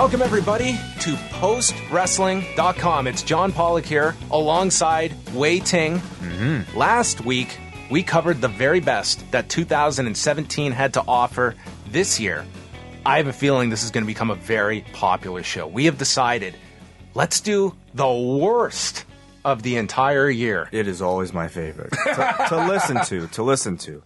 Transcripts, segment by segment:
Welcome, everybody, to postwrestling.com. It's John Pollock here alongside Wai Ting. Mm-hmm. Last week, we covered the very best that 2017 had to offer this year. I have a feeling this is going to become a very popular show. We have decided let's do the worst of the entire year. It is always my favorite to, to listen to. To listen to.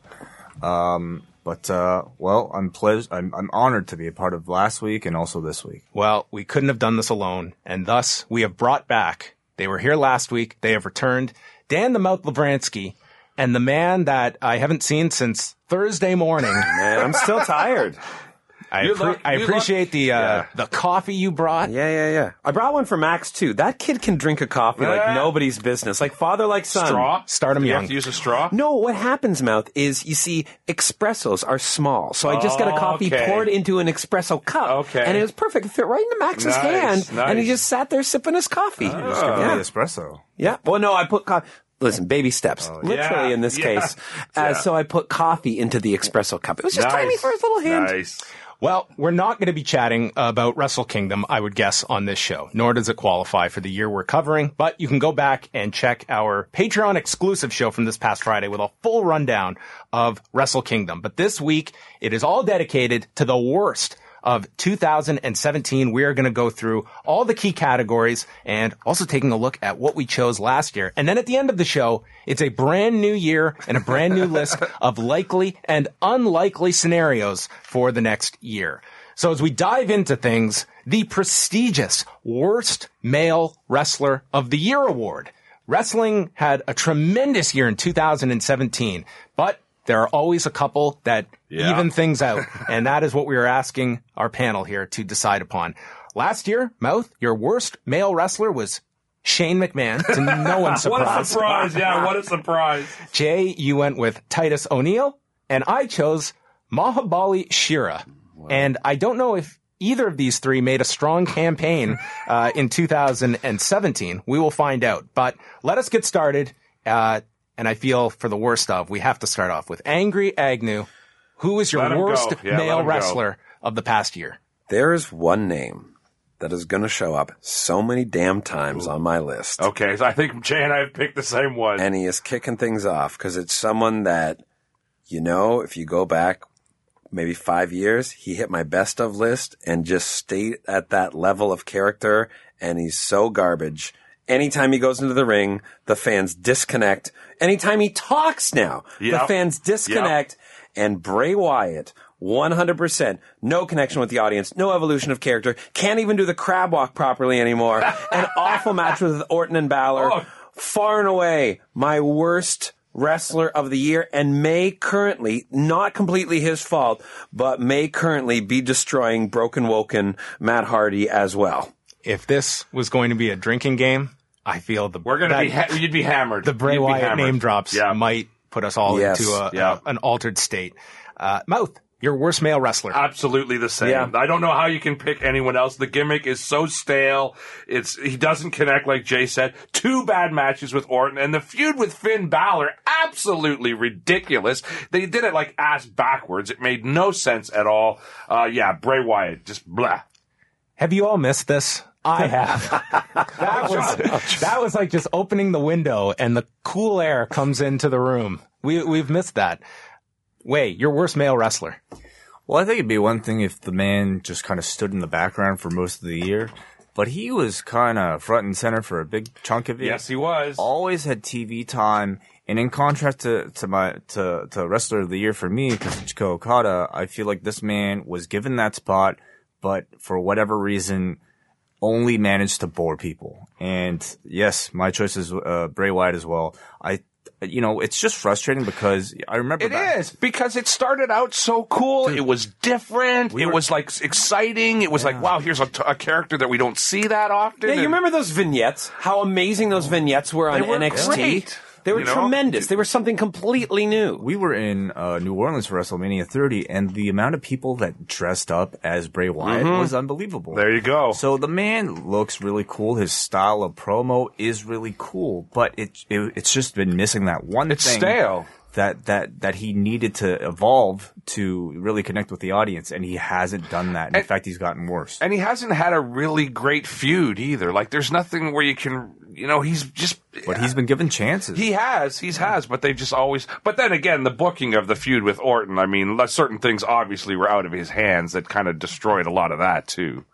Um, but uh, well, I'm pleased. I'm, I'm honored to be a part of last week and also this week. Well, we couldn't have done this alone, and thus we have brought back. They were here last week. They have returned. Dan the Mouth Lovranski and the man that I haven't seen since Thursday morning. Man, I'm still tired. I, appre- look- I you appreciate the uh, Yeah. the coffee you brought. Yeah, yeah, yeah. I brought one for Max too. That kid can drink a coffee Yeah. like nobody's business, like father, like son. straw. Start 'em Do you young. have to use a straw. No, what happens, mouth, is you see, espressos are small. So I just got a coffee Okay. poured into an espresso cup. Okay. And it was perfect. It fit right into Max's Nice, hand. And he just sat there sipping his coffee. Just yeah. me espresso. Yeah. Well, no, I put coffee. Listen, baby steps. Literally Yeah, in this yeah, case. Uh, yeah. So I put coffee into the espresso cup. It was just tiny for his little hand. Nice. Well, we're not going to be chatting about Wrestle Kingdom, I would guess, on this show, nor does it qualify for the year we're covering, but you can go back and check our Patreon exclusive show from this past Friday with a full rundown of Wrestle Kingdom. But this week, it is all dedicated to the worst of 2017. We are going to go through all the key categories and also taking a look at what we chose last year. And then at the end of the show, it's a brand new year and a brand new list of likely and unlikely scenarios for the next year. So as we dive into things, the prestigious worst male wrestler of the year award. Wrestling had a tremendous year in 2017, but there are always a couple that Yeah. even things out. and that is what we are asking our panel here to decide upon. Last year, Mouth, your worst male wrestler was Shane McMahon, to no one's surprise. What a surprise. Yeah, what a surprise. Jay, you went with Titus O'Neil, and I chose Mahabali Shera. And I don't know if either of these three made a strong campaign uh, in 2017. We will find out. But let us get started. Uh, and I feel for the worst of, we have to start off with Angry Agnew. Who is your worst. Yeah, male him go. wrestler of the past year? There is one name that is going to show up so many damn times on my list. Okay, so I think Jay and I have picked the same one. and he is kicking things off because it's someone that, you know, if you go back maybe five years, he hit my best of list and just stayed at that level of character. And he's so garbage. Anytime he goes into the ring, the fans disconnect. Anytime he talks now, the fans disconnect. And Bray Wyatt, 100%, no connection with the audience, no evolution of character, can't even do the crab walk properly anymore. An awful match with Orton and Balor Oh. far and away my worst wrestler of the year and may currently, not completely his fault, but may currently be destroying Broken Woken Matt Hardy as well. If this was going to be a drinking game, I feel the We're gonna that- be ha- you'd be hammered. the Bray You'd Wyatt name drops Yeah. might put us all Yes. into a, Yeah. a- an altered state. Uh, Mouth, your worst male wrestler. Absolutely the same. Yeah. I don't know how you can pick anyone else. The gimmick is so stale. It's he doesn't connect like Jay said. Two bad matches with Orton and the feud with Finn Balor absolutely ridiculous. They did it like ass backwards. It made no sense at all. Uh, yeah, Bray Wyatt just blah. Have you all missed this? I have. that was that was like just opening the window and the cool air comes into the room. We we've missed that. Wai, your worst male wrestler. Well, I think it'd be one thing if the man just kind of stood in the background for most of the year, but he was kind of front and center for a big chunk of it. Yes, he was. Always had TV time, and in contrast to, to my to to wrestler of the year for me, Kazuchika Okada, I feel like this man was given that spot, but for whatever reason, only managed to bore people. And yes, my choice is uh, Bray Wyatt as well. I you know, it's just frustrating because I remember It back- is because it started out so cool. it was different. it were- was like exciting. It was like, wow, here's a, t- a character that we don't see that often. Yeah, you remember those vignettes? How amazing those vignettes were on They were NXT. great. They were You know? tremendous. They were something completely new. we were in uh, New Orleans for WrestleMania 30, and the amount of people that dressed up as Bray Wyatt was unbelievable. Mm-hmm. There you go. So the man looks really cool. His style of promo is really cool, but it, it it's just been missing that one It's thing stale. That that that he needed to evolve to really connect with the audience, and he hasn't done that. In And- fact, he's gotten worse. and he hasn't had a really great feud either. Like, there's nothing where you can, you know, he's just. but he's been given chances. He has, he's has, but they've just always. But then again, the booking of the feud with Orton. I mean, certain things obviously were out of his hands that kind of destroyed a lot of that too.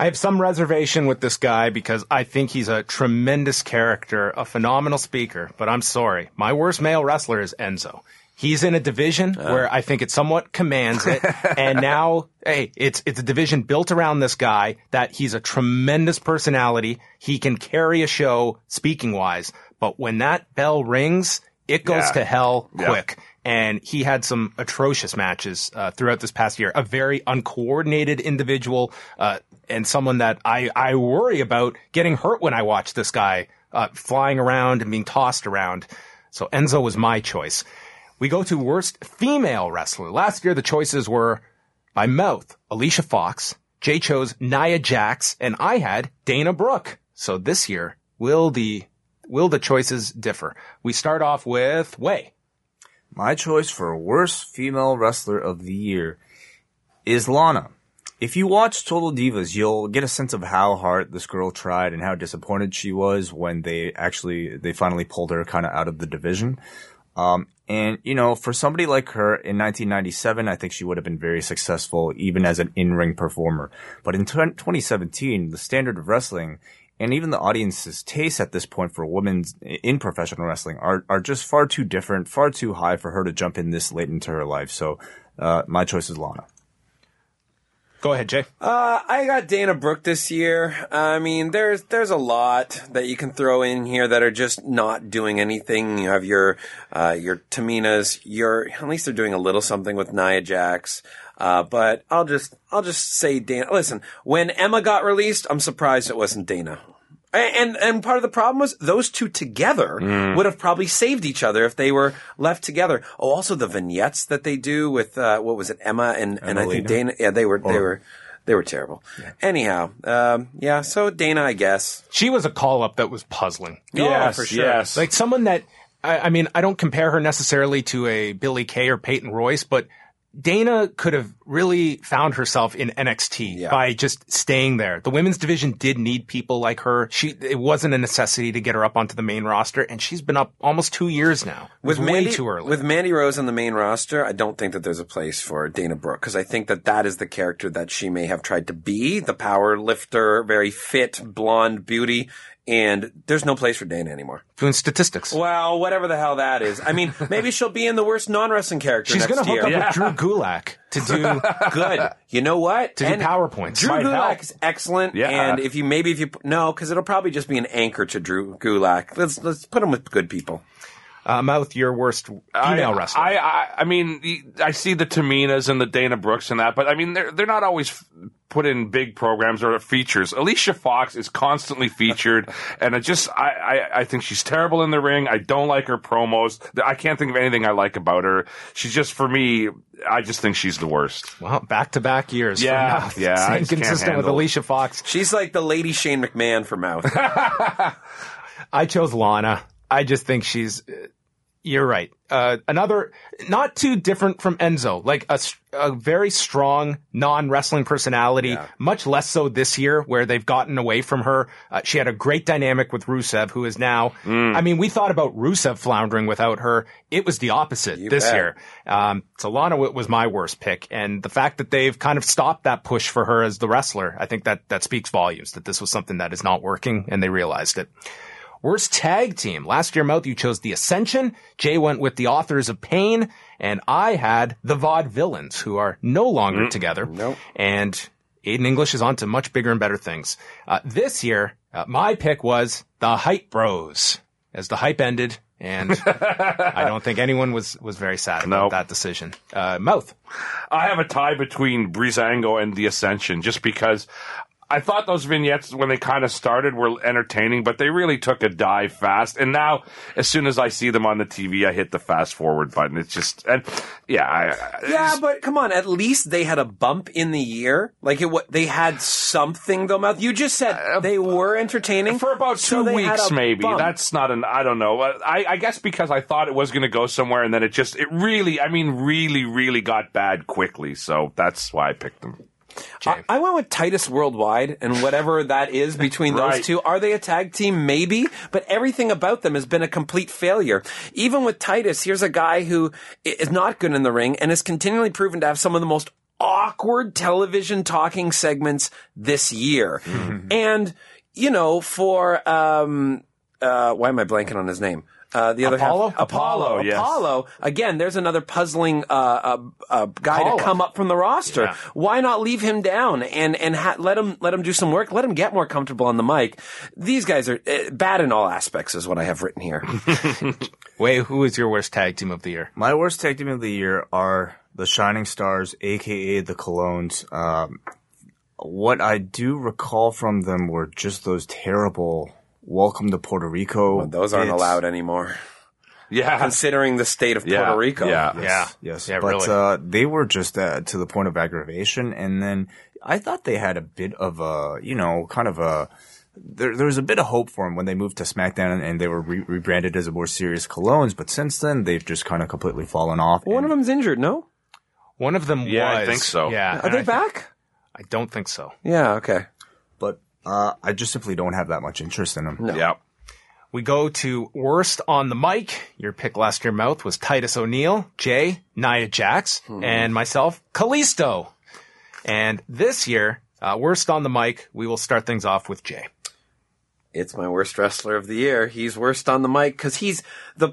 I have some reservation with this guy because I think he's a tremendous character, a phenomenal speaker, but I'm sorry. My worst male wrestler is Enzo. He's in a division oh. where I think it somewhat commands it. and now, hey, it's, it's a division built around this guy that he's a tremendous personality. He can carry a show speaking wise, but when that bell rings, it goes Yeah. to hell quick and he had some atrocious matches uh, throughout this past year. A very uncoordinated individual, uh, and someone that I I worry about getting hurt when I watch this guy uh, flying around and being tossed around. So Enzo was my choice. We go to worst female wrestler. Last year the choices were by mouth Alicia Fox. Jay chose Nia Jax, and I had Dana Brooke. So this year, will the will the choices differ? We start off with Wai. My choice for worst female wrestler of the year is Lana. If you watch Total Divas, you'll get a sense of how hard this girl tried and how disappointed she was when they actually they finally pulled her kind of out of the division. Um, and you know, for somebody like her in 1997, I think she would have been very successful even as an in-ring performer. But in 20- 2017, the standard of wrestling and even the audience's taste at this point for women in professional wrestling are, are just far too different, far too high for her to jump in this late into her life. So, uh, my choice is Lana. Go ahead, Jay. Uh, I got Dana Brooke this year. I mean, there's there's a lot that you can throw in here that are just not doing anything. You have your uh, your Taminas. Your at least they're doing a little something with Nia Jax. Uh, but I'll just I'll just say Dana. Listen, when Emma got released, I'm surprised it wasn't Dana. And and part of the problem was those two together would have probably saved each other if they were left together. Oh, also the vignettes that they do with uh, what was it, Emma and and I think Dana. Yeah, they were they were they were terrible. Anyhow, um, yeah. So Dana, I guess. She was a call up that was puzzling. Yeah, for sure. Yes. Like someone that, I, I mean, I don't compare her necessarily to a Billie Kay or Peyton Royce, but Dana could have really found herself in NXT Yeah. by just staying there. The women's division did need people like her. She, it wasn't a necessity to get her up onto the main roster, and she's been up almost two years now. With way Mandy, too early. with Mandy Rose on the main roster, I don't think that there's a place for Dana Brooke because I think that that is the character that she may have tried to be, the power lifter, very fit, blonde beauty, and there's no place for Dana anymore. doing statistics. Well, whatever the hell that is. I mean, maybe she'll be in the worst non-wrestling character She's going to hook year. up with Drew Gulak to do Good. You know what? To do PowerPoints. Drew Might help. Gulak is excellent. Yeah. And if you maybe if you no, because it'll probably just be an anchor to Drew Gulak. Let's let's put him with good people. Uh, mouth your worst female I, wrestler. I, I, I mean, the- I see the Taminas and the Dana Brooks and that, but I mean, they're they're not always f- put in big programs or features. Alicia Fox is constantly featured, and I just, I, I, I think she's terrible in the ring. I don't like her promos. I can't think of anything I like about her. She's just for me. I just think she's the worst. well, back to back years. Yeah, Mouth. yeah, I Staying just can't consistent with. Alicia Fox. She's like the lady Shane McMahon for mouth. I chose Lana. I just think she's, uh, You're right. Uh, another, not too different from Enzo, like a very strong non-wrestling personality, much less so this year where they've gotten away from her. Uh, she had a great dynamic with Rusev, who is now, I mean, we thought about Rusev floundering without her. It was the opposite this bet. year. Um, so Lana w- was my worst pick. And the fact that they've kind of stopped that push for her as the wrestler, I think that, that speaks volumes that this was something that is not working and they realized it. Worst tag team. Last year, Mouth, you chose The Ascension. Jay went with the authors of Pain. And I had the Vaudevillains, who are no longer together. Nope. And Aiden English is on to much bigger and better things. Uh, this year, uh, my pick was the Hype Bros. As the hype ended, and I don't think anyone was, was very sad about Nope. that decision. Uh, Mouth. I have a tie between Breezango and the Ascension just because I thought those vignettes when they kind of started were entertaining, but they really took a dive fast. And now, as soon as I see them on the TV, I hit the fast forward button. It's just, and yeah, I, Yeah, but come on. At least they had a bump in the year. Like it, they had something though. Mouth. You just said they were entertaining for about two had weeks, maybe. bump. That's not an. I don't know. Uh, I, I guess because I thought it was going to go somewhere, and then it just, it really, I mean, really, really got bad quickly. So that's why I picked them. I, I went with Titus Worldwide and whatever that is between those two. Are they a tag team? Maybe, but everything about them has been a complete failure. Even with Titus, here's a guy who is not good in the ring and is continually proven to have some of the most awkward television talking segments this year. And, you know, for, um, uh, why am I blanking on his name? Uh, the other Apollo? half, Apollo, Apollo, yes. Apollo. Again, there's another puzzling uh, uh, uh, guy Call to come up from the roster. Yeah. Why not leave him down and and ha- let him let him do some work? Let him get more comfortable on the mic. These guys are uh, bad in all aspects, is what I have written here. Wai, who is your worst tag team of the year? My worst tag team of the year are the Shining Stars, aka the Colóns. Um, what I do recall from them were just those terrible "Welcome to Puerto Rico." Those aren't bits. allowed anymore, Yeah. considering the state of Yeah, Puerto Rico. yeah. Yeah. Yes, Yeah, but really. uh, they were just uh, to the point of aggravation, and then I thought they had a bit of a, you know, kind of a. There, there was a bit of hope for them when they moved to SmackDown and they were re- rebranded as a more serious Colóns, but since then they've just kind of completely fallen off. One of them's injured. No, One of them Yeah, I was. think so. Yeah. are and they I thi- back? I don't think so. Yeah. Okay. but uh, I just simply don't have that much interest in them. Yeah. We go to worst on the mic. Your pick last year, mouth was Titus O'Neil, Jay, Nia Jax, and myself, Kalisto. And this year, uh, worst on the mic, we will start things off with Jay. It's my worst wrestler of the year. He's worst on the mic because he's the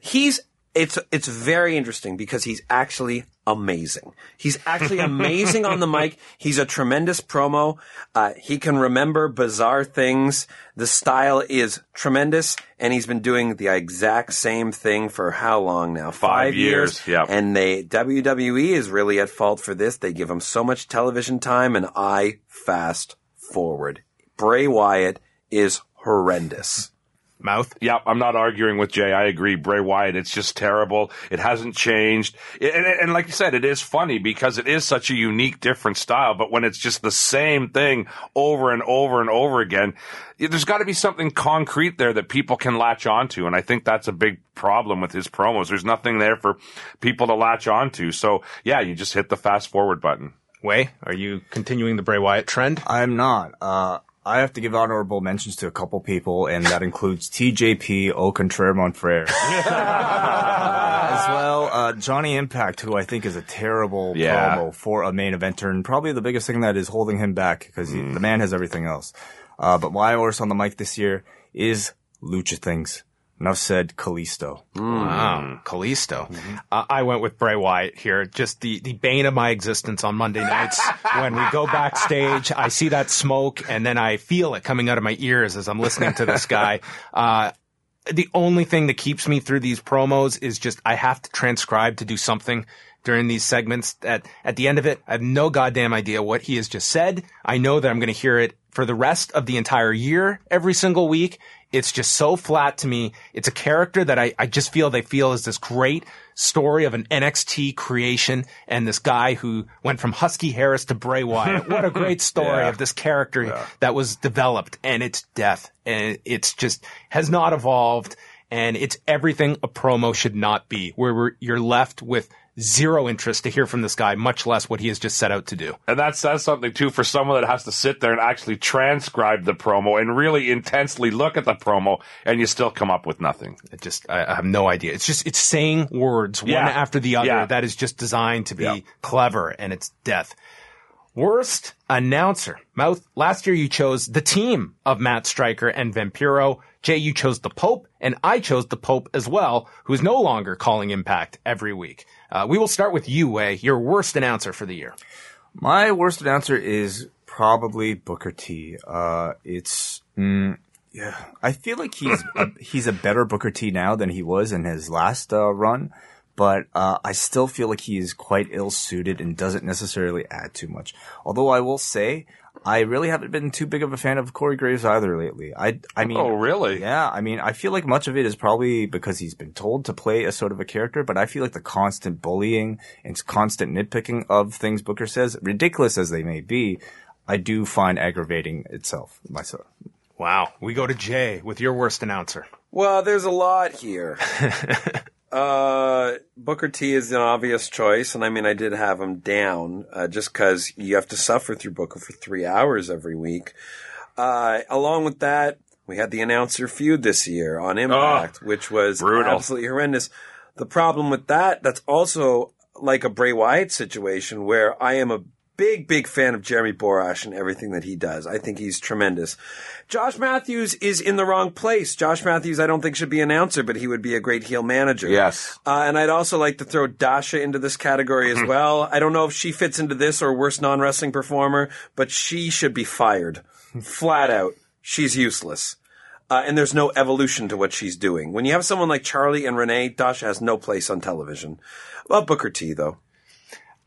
he's it's it's very interesting because he's actually amazing. He's actually amazing on the mic. He's a tremendous promo. Uh, he can remember bizarre things. The style is tremendous, and he's been doing the exact same thing for how long now? Five years, yep. And they WWE is really at fault for this. They give him so much television time, and I fast forward. Bray Wyatt is horrendous. Mouth. Yeah, I'm not arguing with Jay. I agree. Bray Wyatt, it's just terrible. It hasn't changed. It- and, and like you said, it is funny because it is such a unique, different style. But when it's just the same thing over and over and over again, there's got to be something concrete there that people can latch onto. And I think that's a big problem with his promos. There's nothing there for people to latch onto. So yeah, you just hit the fast forward button. Wai, are you continuing the Bray Wyatt trend? I'm not. Uh, I have to give honorable mentions to a couple people, and that includes TJP Au Contraire Monfrere. As well, uh, Johnny Impact, who I think is a terrible Yeah. promo for a main eventer, and probably the biggest thing that is holding him back because Mm. the man has everything else. Uh, but my worst on the mic this year is Lucha Things. Enough said, Kalisto. Wow, Kalisto. Uh, I went with Bray Wyatt here. Just the, the bane of my existence on Monday nights. when we go backstage, I see that smoke and then I feel it coming out of my ears as I'm listening to this guy. Uh, the only thing that keeps me through these promos is just I have to transcribe to do something during these segments. At at the end of it, I have no goddamn idea what he has just said. I know that I'm going to hear it for the rest of the entire year, every single week. It's just so flat to me. It's a character that I, I just feel they feel is this great story of an NXT creation and this guy who went from Husky Harris to Bray Wyatt. What a great story Yeah. of this character that was developed and it's death and it's just has not evolved and it's everything a promo should not be, where we're, you're left with zero interest to hear from this guy, much less what he has just set out to do. And that says something too for someone that has to sit there and actually transcribe the promo and really intensely look at the promo, and you still come up with nothing. It just, I, I have no idea. It's just, it's saying words Yeah. one after the other Yeah. that is just designed to be Yeah. clever and it's death. Worst announcer. Mouth, last year you chose the team of Matt Striker and Vampiro. Jay, you chose the Pope, and I chose the Pope as well, who is no longer calling Impact every week. Uh, we will start with you, Wai, your worst announcer for the year. My worst announcer is probably Booker T. Uh, it's mm, yeah. I feel like he's a, he's a better Booker T now than he was in his last uh, run, but uh, I still feel like he is quite ill suited and doesn't necessarily add too much. Although I will say. I really haven't been too big of a fan of Corey Graves either lately. I, I mean, Oh, really? yeah, I mean, I feel like much of it is probably because he's been told to play a sort of a character, but I feel like the constant bullying and constant nitpicking of things Booker says, ridiculous as they may be, I do find aggravating itself myself. Wow. We go to Jay with your worst announcer. Well, there's a lot here. uh, Booker T is an obvious choice, and I mean, I did have him down uh, just because you have to suffer through Booker for three hours every week. Uh, along with that, we had the announcer feud this year on Impact, which was brutal. absolutely horrendous. The problem with that, that's also like a Bray Wyatt situation where I am a big, big fan of Jeremy Borash and everything that he does. I think he's tremendous. Josh Matthews is in the wrong place. Josh Matthews, I don't think should be an announcer, but he would be a great heel manager. Yes. Uh, and I'd also like to throw Dasha into this category as well. I don't know if she fits into this or worst non-wrestling performer, but she should be fired. Flat out. She's useless. Uh, and there's no evolution to what she's doing. When you have someone like Charlie and Renee, Dasha has no place on television. Well, Booker T, though.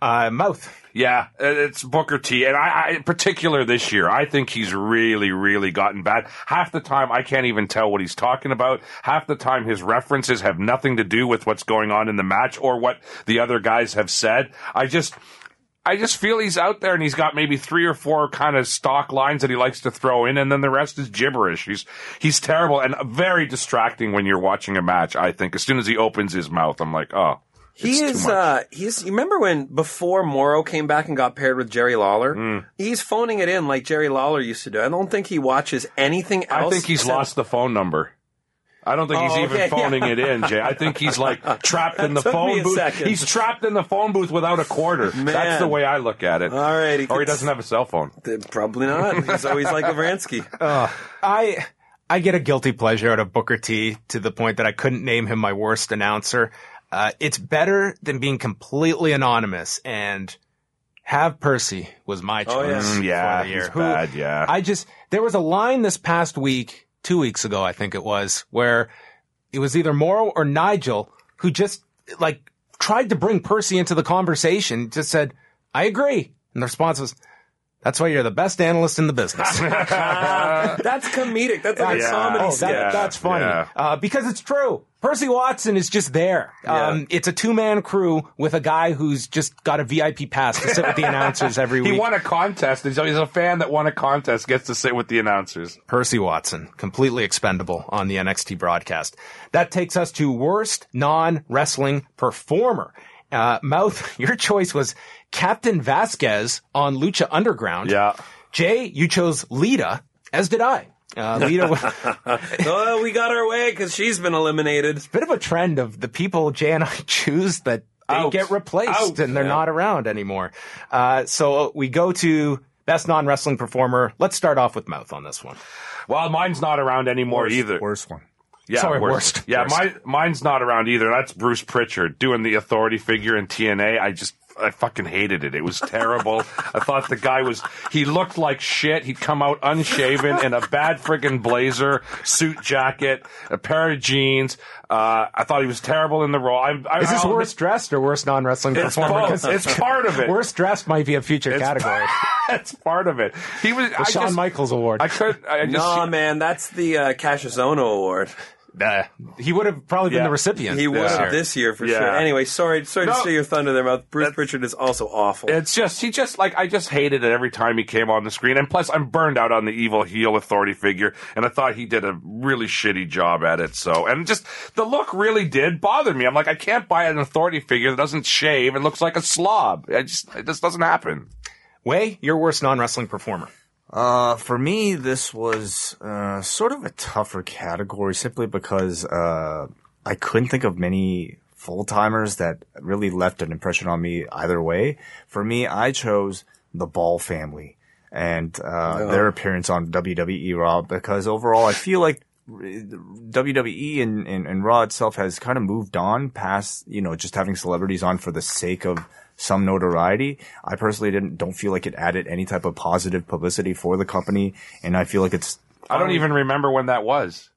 Uh, Mouth. Yeah, it's Booker T, and I, I, in particular this year, I think he's really, really gotten bad. Half the time, I can't even tell what he's talking about. Half the time, his references have nothing to do with what's going on in the match or what the other guys have said. I just, I just feel he's out there and he's got maybe three or four kind of stock lines that he likes to throw in, and then the rest is gibberish. He's he's terrible and very distracting when you're watching a match. I think as soon as he opens his mouth, I'm like, oh. He it's too is, much. uh, he's, you remember when before Mauro came back and got paired with Jerry Lawler? Mm. He's phoning it in like Jerry Lawler used to do. I don't think he watches anything else. I else. think he's except- lost the phone number. I don't think he's Oh, even okay, phoning yeah. it in, Jay. I think he's like trapped in the Took me phone a booth. second. He's trapped in the phone booth without a quarter. That's the way I look at it. All right, he or he doesn't have a cell phone. Probably not. He's always like Lovranski. I I get a guilty pleasure out of Booker T to the point that I couldn't name him my worst announcer. Uh, it's better than being completely anonymous and have Percy was my choice. Oh, yeah. Mm, for yeah, the year. he's Who- bad, yeah. I just there was a line this past week, two weeks ago, I think it was, where it was either Mauro or Nigel who just like tried to bring Percy into the conversation. Just said, "I agree," and the response was. That's why you're the best analyst in the business. That's comedic. That's like Yeah. a comedy Oh, that, Yeah, that's funny. yeah. Uh, because it's true. Percy Watson is just there. Um, it's a two man crew with a guy who's just got a VIP pass to sit with the announcers every He week. He won a contest. He's a fan that won a contest, gets to sit with the announcers. Percy Watson, completely expendable on the NXT broadcast. That takes us to worst non wrestling performer. Uh, Mouth, your choice was Captain Vasquez on Lucha Underground. Yeah. Jay, you chose Lita, as did I. Uh, Lita was Oh, we got our way because she's been eliminated. It's a bit of a trend of the people Jay and I choose that they Out. get replaced Out. and they're not around anymore. Uh, so we go to best non wrestling performer. Let's start off with Mouth on this one. Well, mine's not around anymore either. Worst one. Yeah, Sorry, worst. worst. Yeah, Worst. my mine's not around either. That's Bruce Pritchard doing the authority figure in TNA. I just I fucking hated it. It was terrible. I thought the guy was he looked like shit. He'd come out unshaven in a bad friggin' blazer, suit jacket, a pair of jeans. Uh, I thought he was terrible in the role. I, I, Is this I'll- worst dressed or worst non wrestling It's performer? both. It's part of it. Worst dressed might be a future category. That's part of it. He was The I Shawn just, Michaels Award. I could. I just, Nah, man, that's the uh, Cassius Ohno Award. Uh, he would have probably been Yeah. the recipient. He would this have year. this year for Yeah. sure. Anyway, sorry, sorry to No. steal your thunder there, mouth. Bruce Pritchard is also awful. It's just he just like I just hated it every time he came on the screen, and plus I'm burned out on the evil heel authority figure, and I thought he did a really shitty job at it. So, and just the look really did bother me. I'm like, I can't buy an authority figure that doesn't shave and looks like a slob. I just it just doesn't happen. Wai, your worst non wrestling performer. Uh, for me, this was uh, sort of a tougher category simply because uh, I couldn't think of many full timers that really left an impression on me either way. For me, I chose the Ball family and uh, their appearance on WWE Raw because overall, I feel like WWE and, and, and Raw itself has kind of moved on past, you know, just having celebrities on for the sake of some notoriety. I personally didn't, don't feel like it added any type of positive publicity for the company. And I feel like it's, I don't even remember when that was.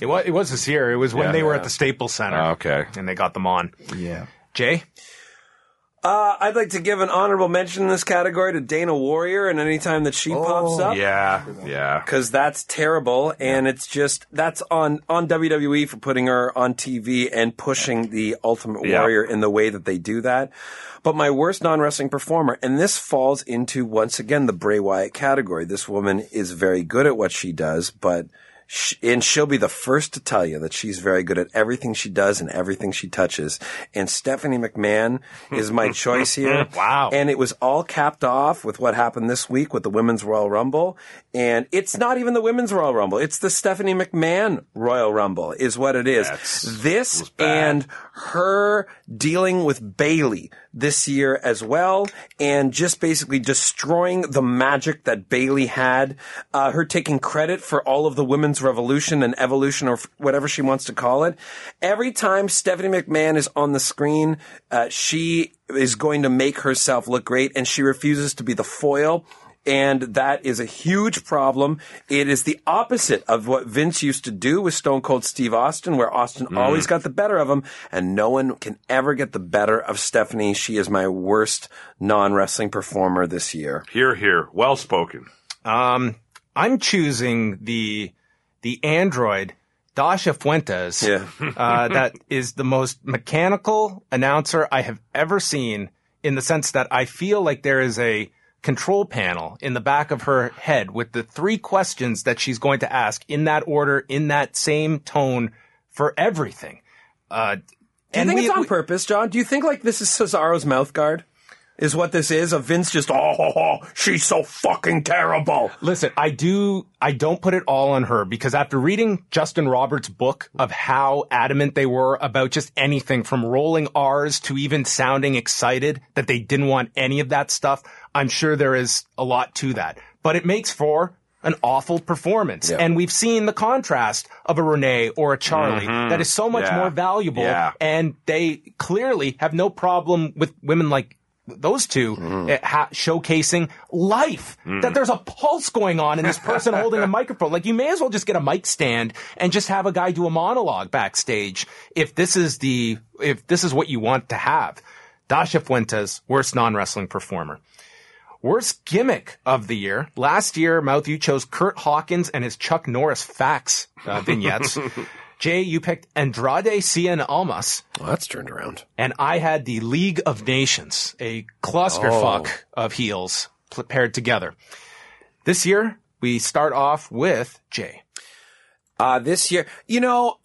It was, it was this year. It was when Yeah. they were at the Staples Center. Oh, okay. And they got them on. yeah. Jay? Uh, I'd like to give an honorable mention in this category to Dana Warrior, and anytime that she pops up, Yeah, yeah. because that's terrible, and it's just that's on on WWE for putting her on TV and pushing the Ultimate Yeah. Warrior in the way that they do that. But my worst non wrestling performer, and this falls into once again the Bray Wyatt category. This woman is very good at what she does, but. Sh and she'll be the first to tell you that she's very good at everything she does and everything she touches. And Stephanie McMahon is my choice here. Wow. And it was all capped off with what happened this week with the Women's Royal Rumble. And it's not even the Women's Royal Rumble. It's the Stephanie McMahon Royal Rumble is what it is. That's- this and her dealing with Bayley this year as well and just basically destroying the magic that Bayley had. Uh, her taking credit for all of the women's revolution and evolution or whatever she wants to call it. Every time Stephanie McMahon is on the screen, uh, she is going to make herself look great and she refuses to be the foil. And that is a huge problem. It is the opposite of what Vince used to do with Stone Cold Steve Austin, where Austin always got the better of him, and no one can ever get the better of Stephanie. She is my worst non-wrestling performer this year. Here, here. Well spoken. Um, I'm choosing the the android Dasha Fuentes. Yeah. uh, that is the most mechanical announcer I have ever seen. In the sense that I feel like there is a control panel in the back of her head with the three questions that she's going to ask in that order, in that same tone for everything. Uh, Do you and think we- it's on we- purpose, John? Do you think like this is Cesaro's mouth guard? Is what this is? Of Vince just, oh, she's so fucking terrible. Listen, I do, I don't put it all on her because after reading Justin Roberts' book of how adamant they were about just anything from rolling R's to even sounding excited that they didn't want any of that stuff, I'm sure there is a lot to that. But it makes for an awful performance. Yeah. And we've seen the contrast of a Renee or a Charlie mm-hmm. that is so much Yeah. more valuable. Yeah. And they clearly have no problem with women like those 2 uh, ha- showcasing life. That there's a pulse going on in this person holding a microphone. Like you may as well just get a mic stand and just have a guy do a monologue backstage. If this is the, if this is what you want to have. Dasha Fuentes, worst non-wrestling performer. Worst gimmick of the year. Last year, Mouth, you chose Kurt Hawkins and his Chuck Norris facts uh, vignettes. Jay, you picked Andrade Cien Almas. Well, that's turned around. And I had the League of Nations, a clusterfuck of heels paired together. This year, we start off with Jay. Uh, this year, you know,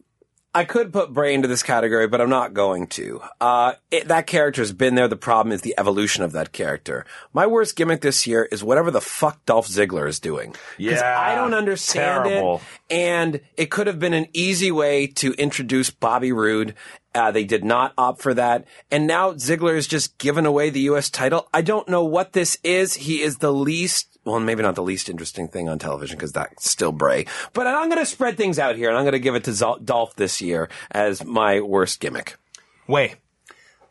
I could put Bray into this category, but I'm not going to. Uh, it, that character's been there. The problem is the evolution of that character. My worst gimmick this year is whatever the fuck Dolph Ziggler is doing. Yeah, I don't understand terrible. it. And it could have been an easy way to introduce Bobby Roode. Uh, they did not opt for that. And now Ziggler is just giving away the U.S. title. I don't know what this is. He is the least, well, maybe not the least interesting thing on television because that's still Bray. But I'm going to spread things out here and I'm going to give it to Zol- Dolph this year as my worst gimmick. Wai.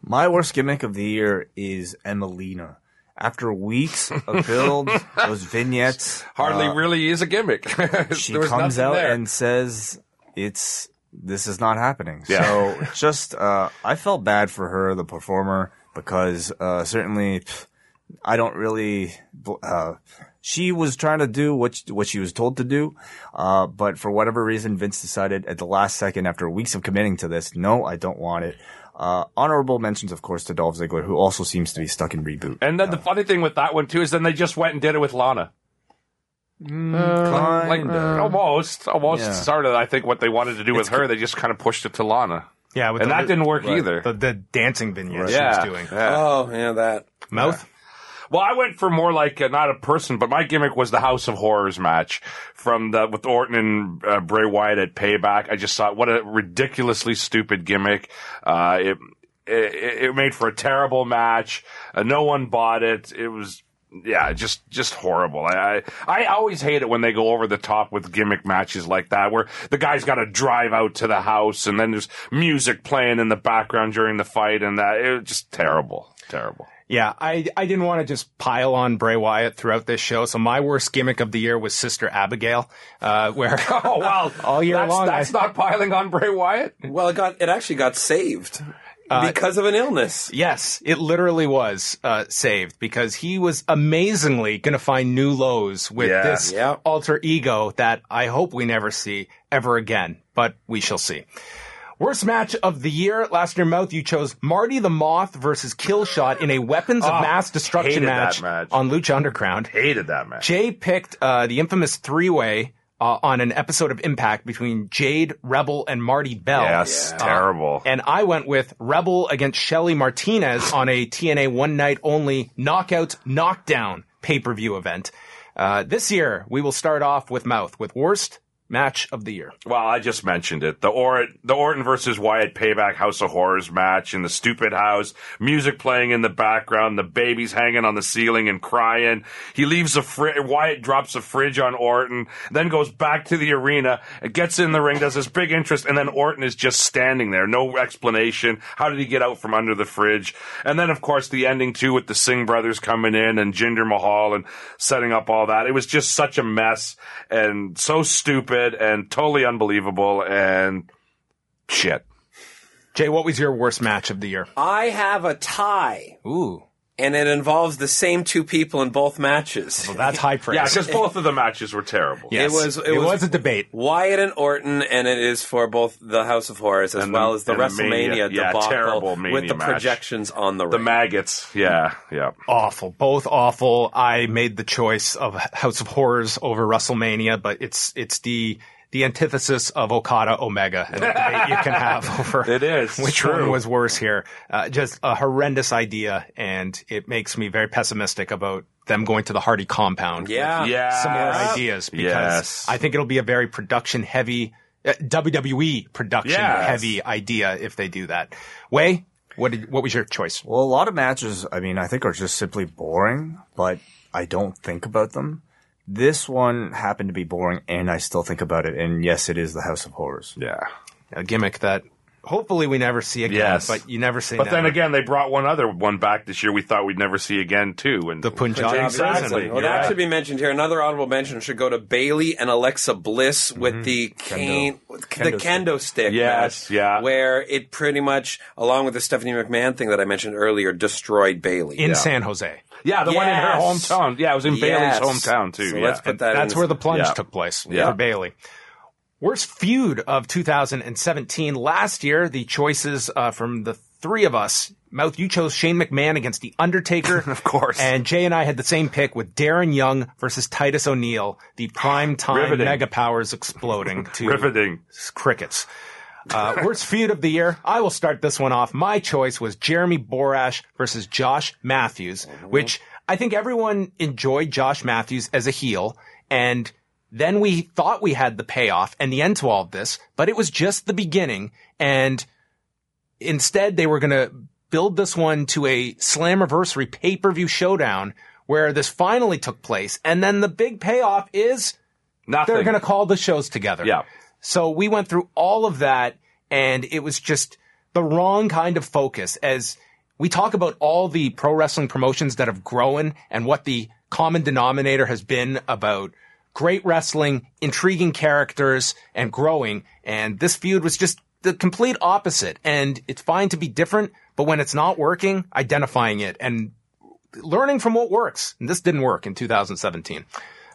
My worst gimmick of the year is Emmalina. After weeks of build, those vignettes, Hardly uh, really is a gimmick. she comes out there. and says it's this is not happening. Yeah. So just uh, I felt bad for her, the performer, because uh, certainly pff, I don't really uh, she was trying to do what she, what she was told to do, uh, but for whatever reason, Vince decided at the last second, after weeks of committing to this, no, I don't want it. Uh, honorable mentions, of course, to Dolph Ziggler, who also seems to be stuck in reboot. And then the funny thing with that one too is then they just went and did it with Lana. Like almost, almost Yeah. started. I think what they wanted to do with her, they just kind of pushed it to Lana, Yeah, with and the, that didn't work right. either. the, the dancing vignette she yeah, was doing. yeah. Oh, yeah, that. Mouth. Well, I went for more like uh, not a person, but my gimmick was the House of Horrors match from the with Orton and uh, Bray Wyatt at Payback. I just thought what a ridiculously stupid gimmick. Uh, it, it it made for a terrible match. Uh, no one bought it. It was. Yeah, just just horrible. I, I I always hate it when they go over the top with gimmick matches like that, where the guy's got to drive out to the house and then there's music playing in the background during the fight, and that it was just terrible, terrible. Yeah, I I didn't want to just pile on Bray Wyatt throughout this show. So my worst gimmick of the year was Sister Abigail, uh, where Oh wow! All year that's, long, That's I- not piling on Bray Wyatt. Well, it got it actually got saved because of an illness. Yes, it literally was uh, saved because he was amazingly going to find new lows with Yeah. this Yeah. alter ego that I hope we never see ever again, but we shall see. Worst match of the year, last year, mouth. You chose Marty the Moth versus Killshot in a weapons of Oh, mass destruction match, match. on Lucha Underground. Hated that match. Jay picked uh, the infamous three way uh, on an episode of Impact between Jade, Rebel, and Marti Belle. Yes, Uh, terrible. and I went with Rebel against Shelly Martinez on a TNA one night only knockout knockdown pay per view event. Uh, this year, we will start off with Mouth with worst match of the year. Well, I just mentioned it. The Orton, the Orton versus Wyatt payback House of Horrors match in the stupid house, music playing in the background, the baby's hanging on the ceiling and crying. He leaves the fridge, Wyatt drops a fridge on Orton, then goes back to the arena, gets in the ring, does this big interest, and then Orton is just standing there. No explanation. How did he get out from under the fridge? And then, of course, the ending too with the Singh brothers coming in and Jinder Mahal and setting up all that. It was just such a mess and so stupid and totally unbelievable and shit. Jay, what was your worst match of the year? I have a tie, Ooh, and it involves the same two people in both matches. well, that's high praise. Yeah, because both of the matches were terrible. Yes. It was- it it was- was a debate. Wyatt and Orton, and it is for both the House of Horrors as And the- well as the and the WrestleMania Mania- yeah, debacle terrible Mania with the match. projections on the The ring. maggots. Yeah, yeah. awful, both awful. I made the choice of House of Horrors over WrestleMania, but it's it's the the antithesis of Okada Omega and the debate you can have over It is. Which true. one was worse here. Uh, just a horrendous idea, and it makes me very pessimistic about them going to the Hardy compound. with Yeah. Yeah. similar ideas because Yes. I think it'll be a very production heavy, uh, WWE production Yes. heavy idea if they do that. Wai, what did, what was your choice? Well, a lot of matches, I mean, I think are just simply boring, but I don't think about them. This one happened to be boring, and I still think about it. And yes, it is the House of Horrors. Yeah. A gimmick that hopefully we never see again. Yes. but you never say. But never. then again, they brought one other one back this year we thought we'd never see again, too. And the Punjabi Exactly. Well, You're that right. should be mentioned here. Another honorable mention should go to Bayley and Alexa Bliss mm-hmm. with the cane, the Kendo kendo stick. Yes, match, yeah. Where it pretty much, along with the Stephanie McMahon thing that I mentioned earlier, destroyed Bayley. in San Jose. Yeah, the one in her Yes. hometown. Yeah, it was in Yes. Bayley's hometown, too. So yeah. let's put that in. That's in where the plunge Yeah. took place Yeah. for Bailey. Worst feud of 2017. Last year, the choices uh, from the three of us. Mouth, you chose Shane McMahon against The Undertaker. Of course. And Jay and I had the same pick with Darren Young versus Titus O'Neil. The prime time Riveting. mega powers exploding to Riveting. crickets. Uh, worst feud of the year. I will start this one off. My choice was Jeremy Borash versus Josh Matthews, which I think everyone enjoyed Josh Matthews as a heel. And then we thought we had the payoff and the end to all of this, but it was just the beginning. And instead they were going to build this one to a Slammiversary pay-per-view showdown where this finally took place. And then the big payoff is Nothing. they're going to call the shows together. Yeah. So we went through all of that and it was just the wrong kind of focus as we talk about all the pro wrestling promotions that have grown and what the common denominator has been about great wrestling, intriguing characters and growing. And this feud was just the complete opposite. And it's fine to be different, but when it's not working, identifying it and learning from what works. And this didn't work in 2017.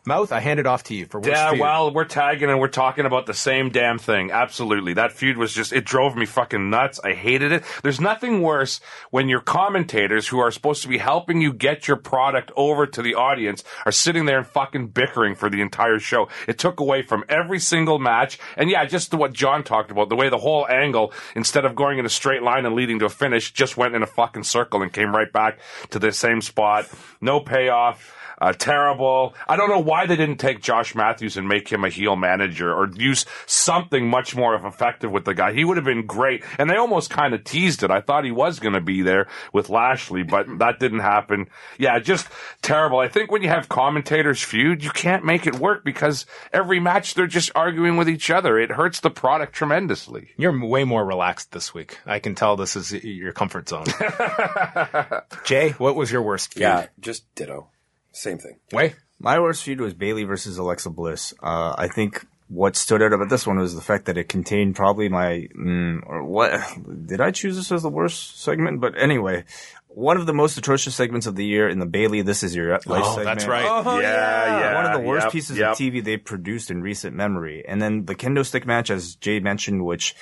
Mouth, I hand it off to you for worst Yeah, feud. well, we're tagging and we're talking about the same damn thing. Absolutely. That feud was just, it drove me fucking nuts. I hated it. There's nothing worse when your commentators who are supposed to be helping you get your product over to the audience are sitting there and fucking bickering for the entire show. It took away from every single match. And yeah, just what John talked about, the way the whole angle, instead of going in a straight line and leading to a finish, just went in a fucking circle and came right back to the same spot. No payoff. Uh, terrible. I don't know why they didn't take Josh Matthews and make him a heel manager or use something much more effective with the guy. He would have been great. And they almost kind of teased it. I thought he was going to be there with Lashley, but that didn't happen. Yeah, just terrible. I think when you have commentators feud, you can't make it work because every match they're just arguing with each other. It hurts the product tremendously. You're way more relaxed this week. I can tell this is your comfort zone. Jay, what was your worst feud? Yeah, just ditto. Same thing. Wai? My worst feud was Bayley versus Alexa Bliss. Uh, I think what stood out about this one was the fact that it contained probably my, mm, or what, did I choose this as the worst segment? But anyway, one of the most atrocious segments of the year in the Bayley This Is Your Life Oh, segment. that's right. yeah, yeah. One of the worst Yep, pieces yep. of TV they've produced in recent memory. And then the kendo stick match, as Jay mentioned, which,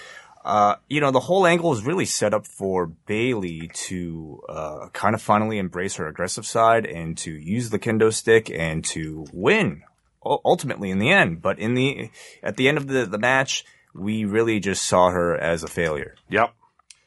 uh, you know, the whole angle is really set up for Bayley to, uh, kind of finally embrace her aggressive side and to use the kendo stick and to win ultimately in the end. But in the, at the end of the, the match, we really just saw her as a failure. Yep.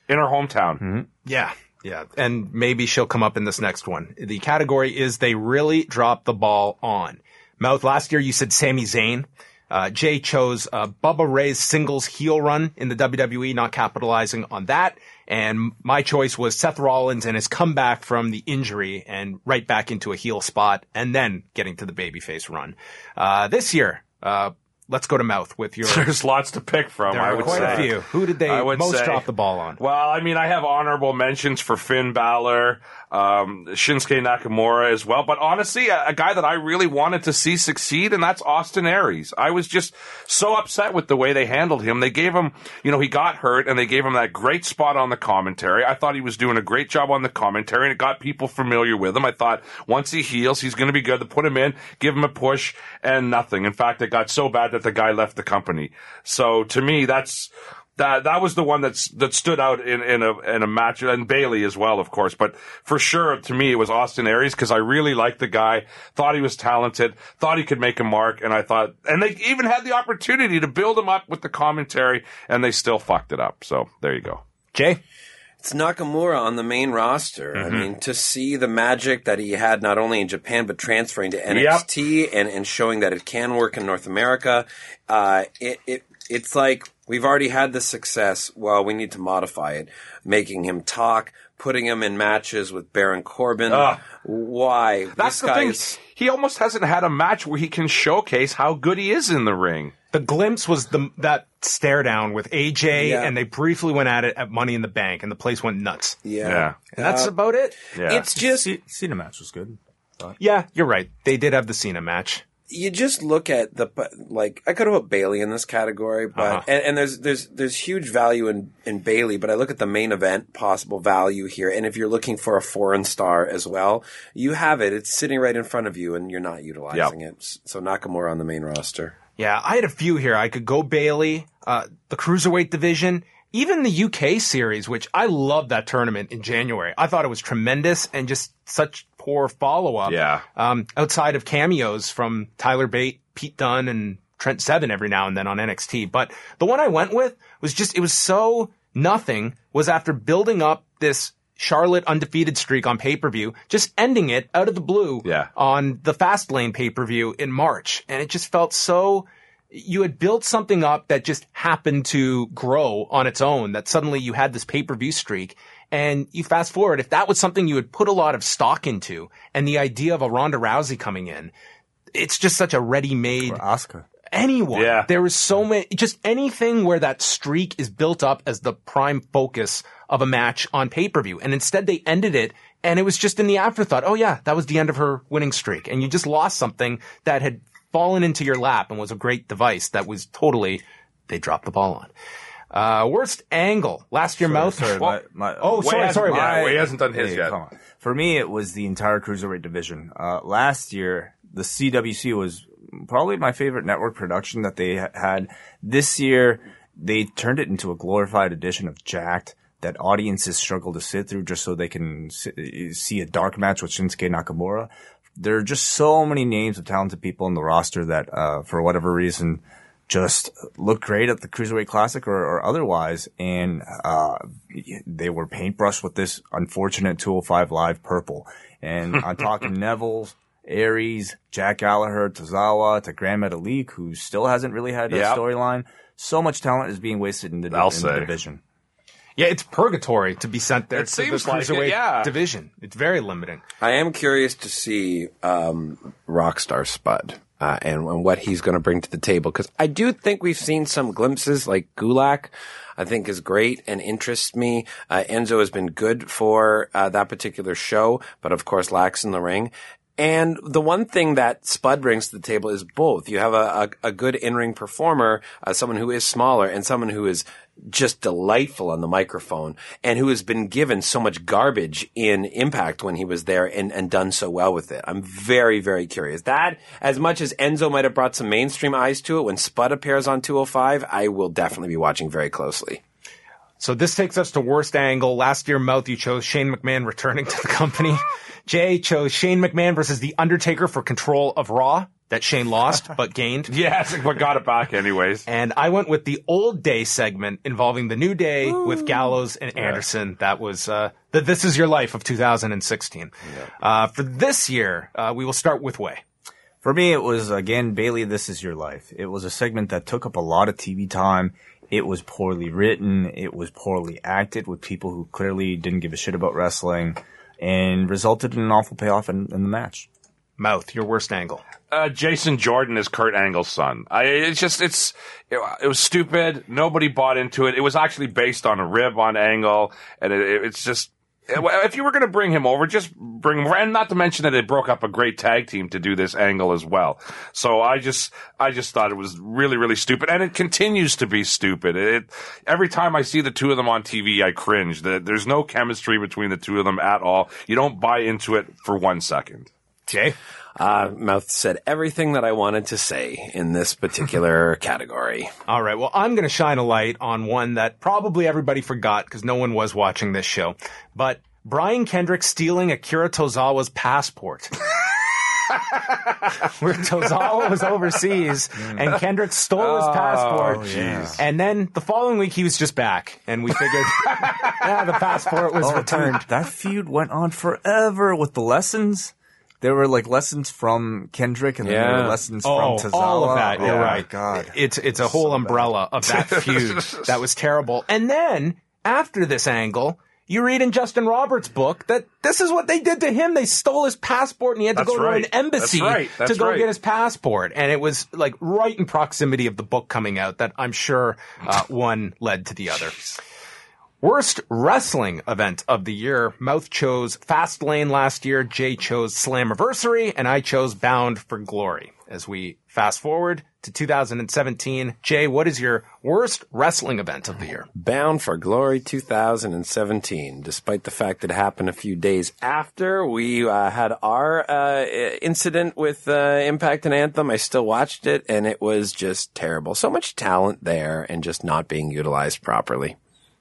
In her hometown. Yeah. Yeah. And maybe she'll come up in this next one. The category is they really dropped the ball on. Mouth, last year you said Sami Zayn. Uh, Jay chose uh, Bubba Ray's singles heel run in the WWE, not capitalizing on that. And my choice was Seth Rollins and his comeback from the injury and right back into a heel spot and then getting to the babyface run. Uh, this year, uh, let's go to Mouth with your. There's lots to pick from. There I are would quite say. a few. Who did they I would most say- drop the ball on? Well, I mean, I have honorable mentions for Finn Balor, um, Shinsuke Nakamura as well. But honestly, a, a guy that I really wanted to see succeed, and that's Austin Aries. I was just so upset with the way they handled him. They gave him, you know, he got hurt, and they gave him that great spot on the commentary. I thought he was doing a great job on the commentary, and it got people familiar with him. I thought once he heals, he's going to be good. To put him in, give him a push, and nothing. In fact, it got so bad that the guy left the company. So to me, that's that that was the one that's that stood out in in a in a match and Bayley as well, of course. But for sure, to me, it was Austin Aries because I really liked the guy, thought he was talented, thought he could make a mark, and I thought, and they even had the opportunity to build him up with the commentary, and they still fucked it up. So there you go. Jay? It's Nakamura on the main roster. I mean, to see the magic that he had not only in Japan but transferring to NXT and, and showing that it can work in North America, uh, it, it it's like we've already had the success. Well, we need to modify it, making him talk, putting him in matches with Baron Corbin. Ugh. Why? That's this the thing. is- He almost hasn't had a match where he can showcase how good he is in the ring. The glimpse was the that stare down with AJ, Yeah. and they briefly went at it at Money in the Bank, and the place went nuts. yeah. Yeah. And that's about it. Yeah. It's just C- Cena match was good. Yeah, you're right. They did have the Cena match. you just look at the like I could have put Bayley in this category, but Uh-huh. and, and there's there's there's huge value in in Bayley, but I look at the main event possible value here, and if you're looking for a foreign star as well, you have it. It's sitting right in front of you, and you're not utilizing it. So Nakamura on the main roster. Yeah, I had a few here. I could go Bayley, uh, the cruiserweight division, even the UK series, which I loved that tournament in January. I thought it was tremendous and just such poor follow up. Yeah. Um, outside of cameos from Tyler Bate, Pete Dunne, and Trent Seven every now and then on NXT. But the one I went with was just, it was so nothing was after building up this Charlotte undefeated streak on pay-per-view, just ending it out of the blue Yeah. on the Fastlane pay-per-view in March. And it just felt so, you had built something up that just happened to grow on its own, that suddenly you had this pay-per-view streak. And you fast forward, if that was something you had put a lot of stock into, and the idea of a Ronda Rousey coming in, it's just such a ready-made Oscar anyone. Yeah. There was so many, just anything where that streak is built up as the prime focus of a match on pay-per-view. And instead they ended it and it was just in the afterthought. Oh yeah, that was the end of her winning streak. And you just lost something that had fallen into your lap and was a great device that was totally, they dropped the ball on. Uh, worst angle. Last year, mouth. Sorry, Well, my, my, oh, Wai sorry, hasn't- sorry. yeah, my- Wai hasn't done his Hey, yet. For me, it was the entire cruiserweight division. Uh, last year, the CWC was probably my favorite network production that they ha- had. This year, they turned it into a glorified edition of Jakked that audiences struggle to sit through just so they can see a dark match with Shinsuke Nakamura. There are just so many names of talented people in the roster that, uh, for whatever reason, just look great at the Cruiserweight Classic or, or otherwise. And, uh, they were paintbrushed with this unfortunate 205 Live purple. And I'm talking Neville's, Aries, Jack Gallagher, Tozawa, to Gran Metalik, who still hasn't really had a Yep. storyline. So much talent is being wasted in the, in the division. Yeah, it's purgatory to be sent there It to seems the like it, yeah. division. It's very limiting. I am curious to see um, Rockstar Spud uh, and, and what he's going to bring to the table because I do think we've seen some glimpses like Gulak. I think is great and interests me. Uh, Enzo has been good for uh, that particular show, but of course lacks in the ring. And the one thing that Spud brings to the table is both. You have a, a, a good in-ring performer, uh, someone who is smaller, and someone who is just delightful on the microphone, and who has been given so much garbage in Impact when he was there and, and done so well with it. I'm very, very curious. That, as much as Enzo might have brought some mainstream eyes to it, when Spud appears on 205, I will definitely be watching very closely. So this takes us to worst angle. Last year, Mouth, you chose Shane McMahon returning to the company. Jay chose Shane McMahon versus The Undertaker for control of Raw that Shane lost but gained. Yes, but got it back anyways. And I went with the old day segment involving the new day with Gallows and Anderson. That was uh, the This Is Your Life of 2016. Uh, for this year, uh, we will start with Wai. For me, it was again Bayley. This is your life. It was a segment that took up a lot of TV time. It was poorly written. It was poorly acted with people who clearly didn't give a shit about wrestling, and resulted in an awful payoff in, in the match. Mouth, your worst angle. uh, Jason Jordan is Kurt Angle's son. I, it's just, it's, it, it was stupid. Nobody bought into it. It was actually based on a rib on Angle, and it, it- it's just, if you were going to bring him over, just bring him over. And not to mention that it broke up a great tag team to do this angle as well. So I just, I just thought it was really, really stupid. And it continues to be stupid. It, every time I see the two of them on TV, I cringe. The- There's no chemistry between the two of them at all. You don't buy into it for one second. Jay? Uh, Mouth said everything that I wanted to say in this particular category. All right. Well, I'm going to shine a light on one that probably everybody forgot because no one was watching this show. But Brian Kendrick stealing Akira Tozawa's passport. Where Tozawa was overseas and Kendrick stole his passport. jeez. And then the following week he was just back and we figured, yeah, the passport was returned. Dude, that feud went on forever with the lessons. There were like lessons from Kendrick, and then there Yeah. were lessons Oh, from Tozawa. all of that. Oh You're my. God. It's it's a whole umbrella of that feud that was terrible. And then after this angle, you read in Justin Roberts' book that this is what they did to him. They stole his passport and he had to That's go right. to an embassy That's right. That's to go right. get his passport. And it was like right in proximity of the book coming out that I'm sure uh, one led to the other. Worst wrestling event of the year. Mouth chose Fastlane last year. Jay chose Slammiversary, and I chose Bound for Glory. As we fast forward to 2017, Jay, what is your worst wrestling event of the year? Bound for Glory 2017. Despite the fact that it happened a few days after we uh, had our uh, incident with uh, Impact and Anthem, I still watched it and it was just terrible. So much talent there and just not being utilized properly.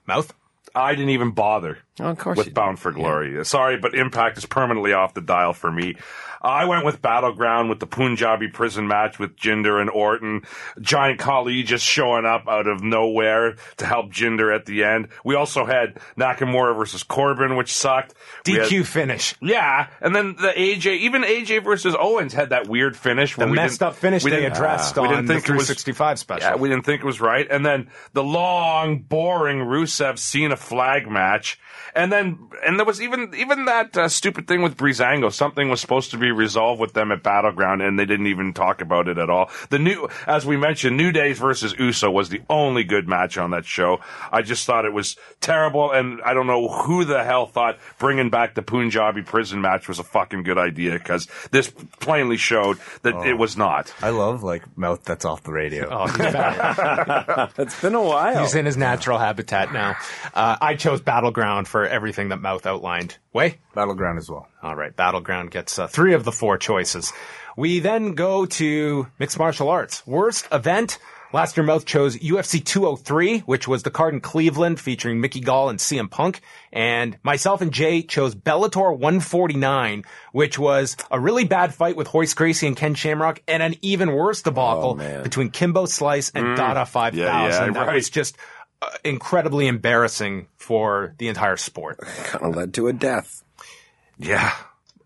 Mouth? I didn't even bother Oh, of course with Bound for Glory. Sorry, but Impact is permanently off the dial for me. I went with Battleground with the Punjabi prison match with Jinder and Orton. Giant Khali just showing up out of nowhere to help Jinder at the end. We also had Nakamura versus Corbin, which sucked. We had- DQ finish. yeah, and then the AJ, even AJ versus Owens had that weird finish. The we messed up finish they didn't- uh, addressed we on didn't the think was- 365 special. Yeah, we didn't think it was right. And then the long, boring Rusev Cena flag match. And then, and there was even even that uh, stupid thing with Breezango. Something was supposed to be resolved with them at Battleground, and they didn't even talk about it at all. The new, as we mentioned, New Days versus Uso was the only good match on that show. I just thought it was terrible, and I don't know who the hell thought bringing back the Punjabi prison match was a fucking good idea because this plainly showed that it was not. I love like mouth that's off the radio. Oh, he's back. It's been a while. He's in his natural habitat now. Uh, I chose Battleground for everything that Mouth outlined. Wai? Battleground as well. All right. Battleground gets uh, three of the four choices. We then go to mixed martial arts. Worst event. Last year, Mouth chose UFC 203, which was the card in Cleveland featuring Mickey Gall and CM Punk. And myself and Jay chose Bellator 149, which was a really bad fight with Royce Gracie and Ken Shamrock, and an even worse debacle man. between Kimbo Slice and Dada 5000. yeah, that right. was just incredibly embarrassing for the entire sport. kind of led to a death. Yeah.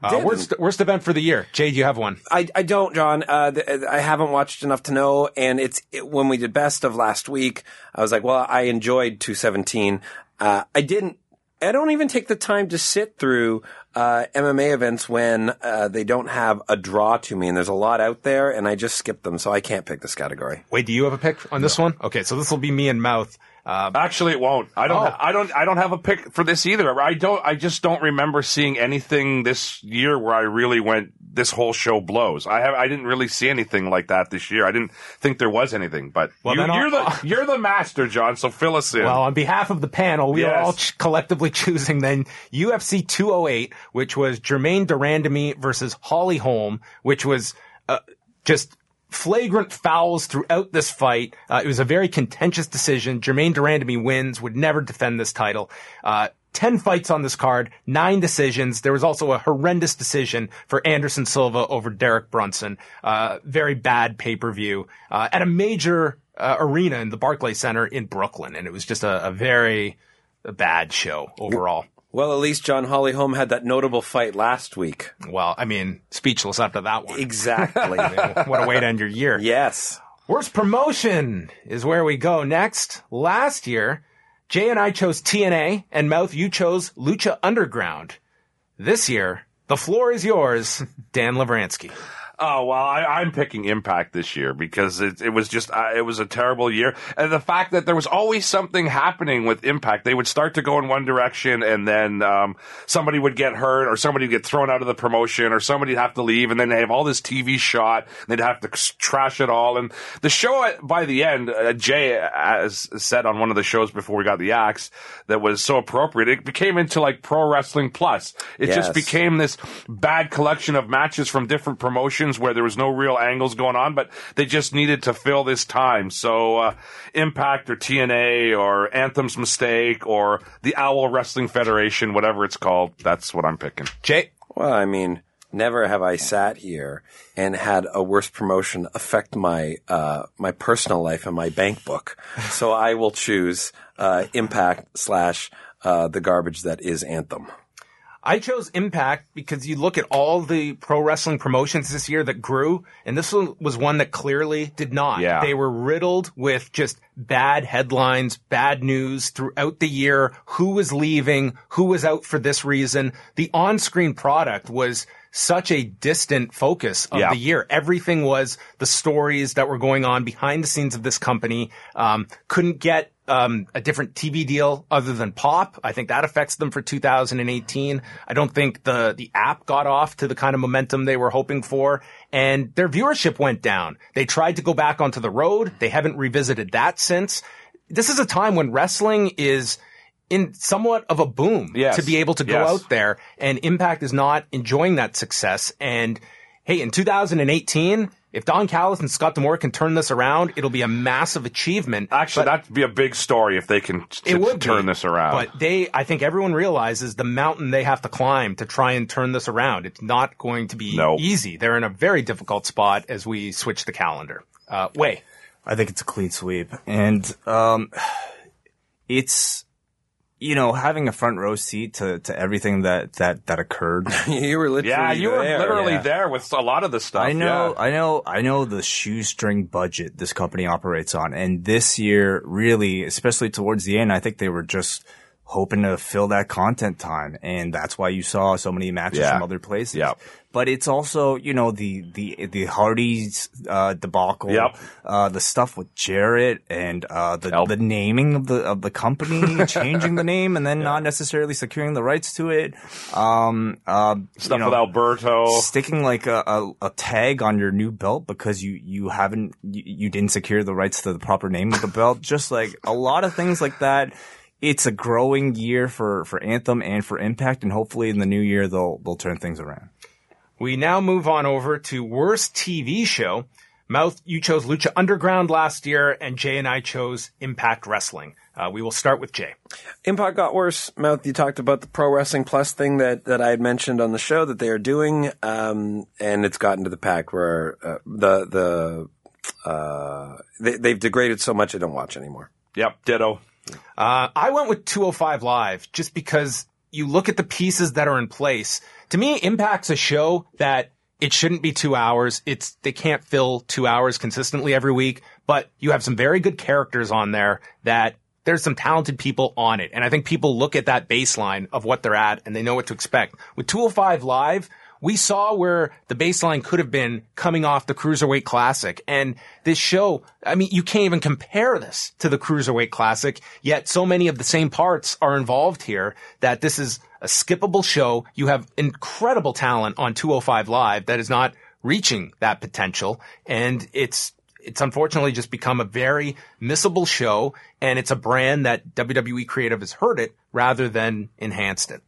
Uh, worst, worst event for the year. Jay, do you have one? I, I don't, John. Uh, th- I haven't watched enough to know. And it's it, when we did best of last week, I was like, well, I enjoyed 217. Uh, I didn't. I don't even take the time to sit through uh, MMA events when uh, they don't have a draw to me, and there's a lot out there, and I just skip them, so I can't pick this category. Wait, do you have a pick on this one? Okay, so this will be me and Mouth. Uh, Actually, it won't. I don't. Oh. I don't. I don't have a pick for this either. I don't. I just don't remember seeing anything this year where I really went. This whole show blows. I have. I didn't really see anything like that this year. I didn't think there was anything. But Well, you, you're the you're the master, John. So fill us in. well, on behalf of the panel, we are all ch- collectively choosing then UFC 208, which was Germaine de Randamie versus Holly Holm, which was uh, just flagrant fouls throughout this fight. Uh, it was a very contentious decision. Germaine de Randamie wins, would never defend this title. Uh, 10 fights on this card, nine decisions. There was also a horrendous decision for Anderson Silva over Derek Brunson. Uh, very bad pay-per-view, uh, at a major, uh, arena in the Barclay Center in Brooklyn. And it was just a, a very bad show overall. Well, at least John Holly Holm had that notable fight last week. Well, I mean, speechless after that one. Exactly. what a way to end your year. yes. Worst promotion is where we go next. Last year, Jay and I chose TNA, and Mouth, you chose Lucha Underground. This year, the floor is yours, Dan Lovranski. Oh well, I, I'm picking Impact this year because it, it was just uh, it was a terrible year, and the fact that there was always something happening with Impact. They would start to go in one direction, and then um, somebody would get hurt, or somebody would get thrown out of the promotion, or somebody'd have to leave, and then they have all this TV shot, and they'd have to trash it all. And the show by the end, uh, Jay as said on one of the shows before we got the axe, that was so appropriate. It became into like Pro Wrestling Plus. It just Yes. became became this bad collection of matches from different promotions where there was no real angles going on, but they just needed to fill this time. So, uh, Impact or TNA or Anthem's Mistake or the Owl Wrestling Federation, whatever it's called, that's what I'm picking. Jay? Well, I mean, never have I sat here and had a worse promotion affect my uh, my personal life and my bank book. So I will choose uh, Impact slash uh, the garbage that is Anthem. I chose Impact because you look at all the pro wrestling promotions this year that grew, and this one was one that clearly did not. Yeah. They were riddled with just bad headlines, bad news throughout the year. Who was leaving? Who was out for this reason? The on-screen product was such a distant focus of Yeah. the year. Everything was the stories that were going on behind the scenes of this company. Um, couldn't get um, a different TV deal other than Pop. I think that affects them for 2018. I don't think the the app got off to the kind of momentum they were hoping for, and their viewership went down. They tried to go back onto the road. They haven't revisited that since. This is a time when wrestling is in somewhat of a boom Yes. to be able to go Yes. out there and Impact is not enjoying that success. And hey, in 2018, if Don Callis and Scott D'Amore can turn this around, it'll be a massive achievement. Actually, But that'd be a big story if they can t- it would turn be. this around. But they, I think everyone realizes the mountain they have to climb to try and turn this around. It's not going to be No. easy. They're in a very difficult spot as we switch the calendar. Uh, Wai. I think it's a clean sweep. And um it's you know, having a front row seat to, to everything that, that, that occurred. you were literally yeah, you were there. literally Yeah. there with a lot of the stuff. I know, yeah. I know, I know the shoestring budget this company operates on. And this year, really, especially towards the end, I think they were just hoping to fill that content time. And that's why you saw so many matches Yeah. from other places. Yep. But it's also, you know, the, the, the Hardys, uh, debacle, Yep. uh, the stuff with Jarrett and, uh, the, Help. the naming of the, of the company, changing the name and then not necessarily securing the rights to it. Um, uh, Stuff you know, with Alberto. sticking like a, a, a tag on your new belt because you, you haven't, you, you didn't secure the rights to the proper name of the belt. Just like a lot of things like that. It's a growing year for, for Anthem and for Impact, and hopefully in the new year they'll they'll turn things around. We now move on over to worst TV show. Mouth, you chose Lucha Underground last year, and Jay and I chose Impact Wrestling. Uh, we will start with Jay. Impact got worse. Mouth, you talked about the Pro Wrestling Plus thing that, that I had mentioned on the show that they are doing, um, and it's gotten to the pact where uh, the the uh, they, they've degraded so much I don't watch anymore. Yep, ditto. Uh, I went with 205 Live just because you look at the pieces that are in place. To me, Impact's a show that it shouldn't be two hours. It's, they can't fill two hours consistently every week, but you have some very good characters on there that there's some talented people on it. And I think people look at that baseline of what they're at and they know what to expect. With 205 Live, we saw where the baseline could have been coming off the Cruiserweight Classic. And this show, I mean, you can't even compare this to the Cruiserweight Classic, yet so many of the same parts are involved here that this is a skippable show. You have incredible talent on 205 Live that is not reaching that potential. And it's, it's unfortunately just become a very missable show. And it's a brand that WWE Creative has hurt it rather than enhanced it.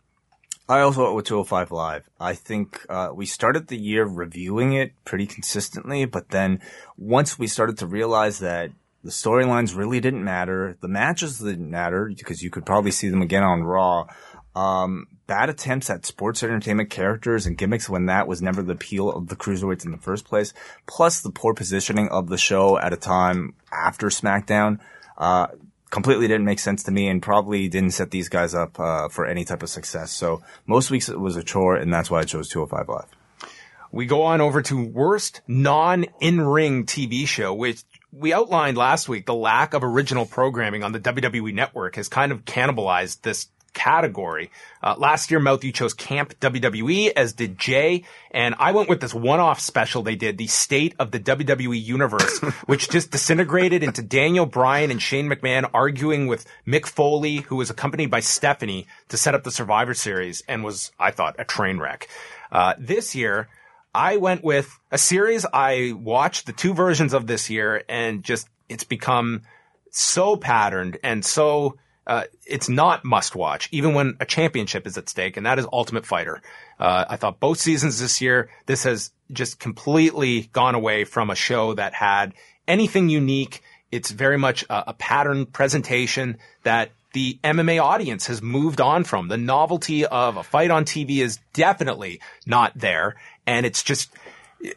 I also went with 205 Live. I think uh, we started the year reviewing it pretty consistently, but then once we started to realize that the storylines really didn't matter, the matches didn't matter because you could probably see them again on Raw. Um, bad attempts at sports entertainment characters and gimmicks when that was never the appeal of the cruiserweights in the first place. Plus the poor positioning of the show at a time after SmackDown. Uh, completely didn't make sense to me and probably didn't set these guys up uh, for any type of success. So most weeks it was a chore, and that's why I chose 205 Live. We go on over to worst non-in-ring TV show, which we outlined last week. The lack of original programming on the WWE network has kind of cannibalized this category. Uh, last year, Mouth, you chose Camp WWE, as did Jay, and I went with this one-off special they did, the State of the WWE Universe, which just disintegrated into Daniel Bryan and Shane McMahon arguing with Mick Foley, who was accompanied by Stephanie to set up the Survivor Series, and was, I thought, a train wreck. Uh, this year, I went with a series I watched the two versions of this year and just it's become so patterned and so uh, it's not must watch even when a championship is at stake and that is Ultimate Fighter. Uh, I thought both seasons this year this has just completely gone away from a show that had anything unique. It's very much a, a pattern presentation that the MMA audience has moved on from. The novelty of a fight on TV is definitely not there. And it's just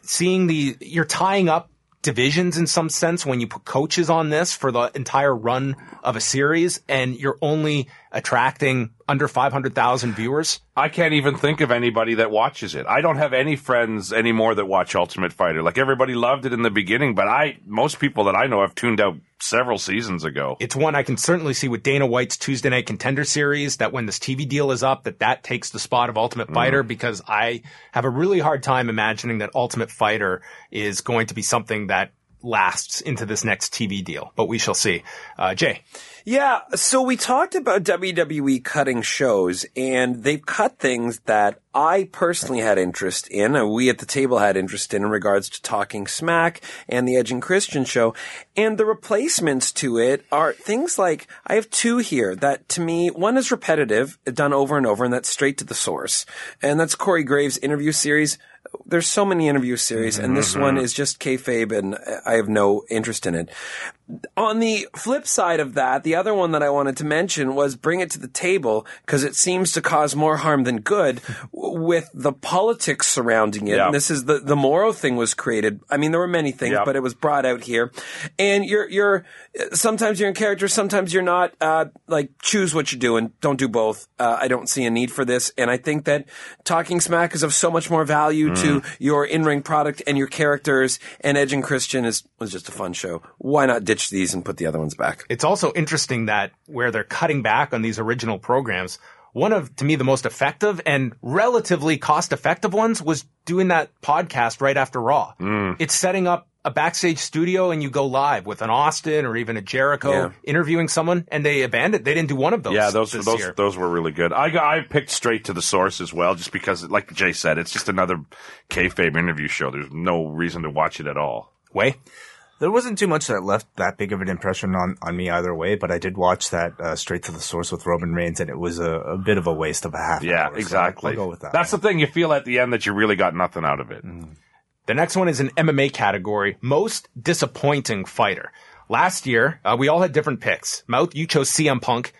seeing the, you're tying up divisions in some sense when you put coaches on this for the entire run of a series and you're only attracting under 500,000 viewers. I can't even think of anybody that watches it. I don't have any friends anymore that watch Ultimate Fighter. Like everybody loved it in the beginning, but I most people that I know have tuned out several seasons ago. It's one I can certainly see with Dana White's Tuesday Night Contender Series that when this TV deal is up, that that takes the spot of Ultimate mm-hmm. Fighter because I have a really hard time imagining that Ultimate Fighter is going to be something that lasts into this next TV deal, but we shall see. Uh, Jay. Yeah, so we talked about WWE cutting shows, and they've cut things that I personally had interest in. We at the table had interest in in regards to Talking Smack and the Edge and Christian show. And the replacements to it are things like, I have two here that to me, one is repetitive, done over and over, and that's straight to the source. And that's Corey Graves' interview series there's so many interview series, and this one mm-hmm. is just kayfabe, and I have no interest in it. On the flip side of that, the other one that I wanted to mention was bring it to the table because it seems to cause more harm than good with the politics surrounding it. Yeah. And this is the the Mauro thing was created. I mean, there were many things, Yeah. but it was brought out here. And you're you're sometimes you're in character, sometimes you're not. Uh, like choose what you're doing. Don't do both. Uh, I don't see a need for this, and I think that talking smack is of so much more value to your in ring product and your characters. And Edge and Christian is was just a fun show. Why not ditch ditch these and put the other ones back. It's also interesting that where they're cutting back on these original programs, one of, to me, the most effective and relatively cost effective ones was doing that podcast right after Raw. Mm. It's setting up a backstage studio and you go live with an Austin or even a Jericho Yeah. interviewing someone and they abandoned, they didn't do one of those. Yeah, those this those year. those were really good. I got, I picked straight to the source as well, just because, like Jay said, it's just another kayfabe interview show. There's no reason to watch it at all. Wai. There wasn't too much that left that big of an impression on, on me either way, but I did watch that uh, straight to the source with Roman Reigns, and it was a, a bit of a waste of a half. Yeah, hour, so exactly. I'll go with that. That's the thing. You feel at the end that you really got nothing out of it. The next one is an MMA category, most disappointing fighter. Last year, uh, we all had different picks. Mouth, you chose CM Punk,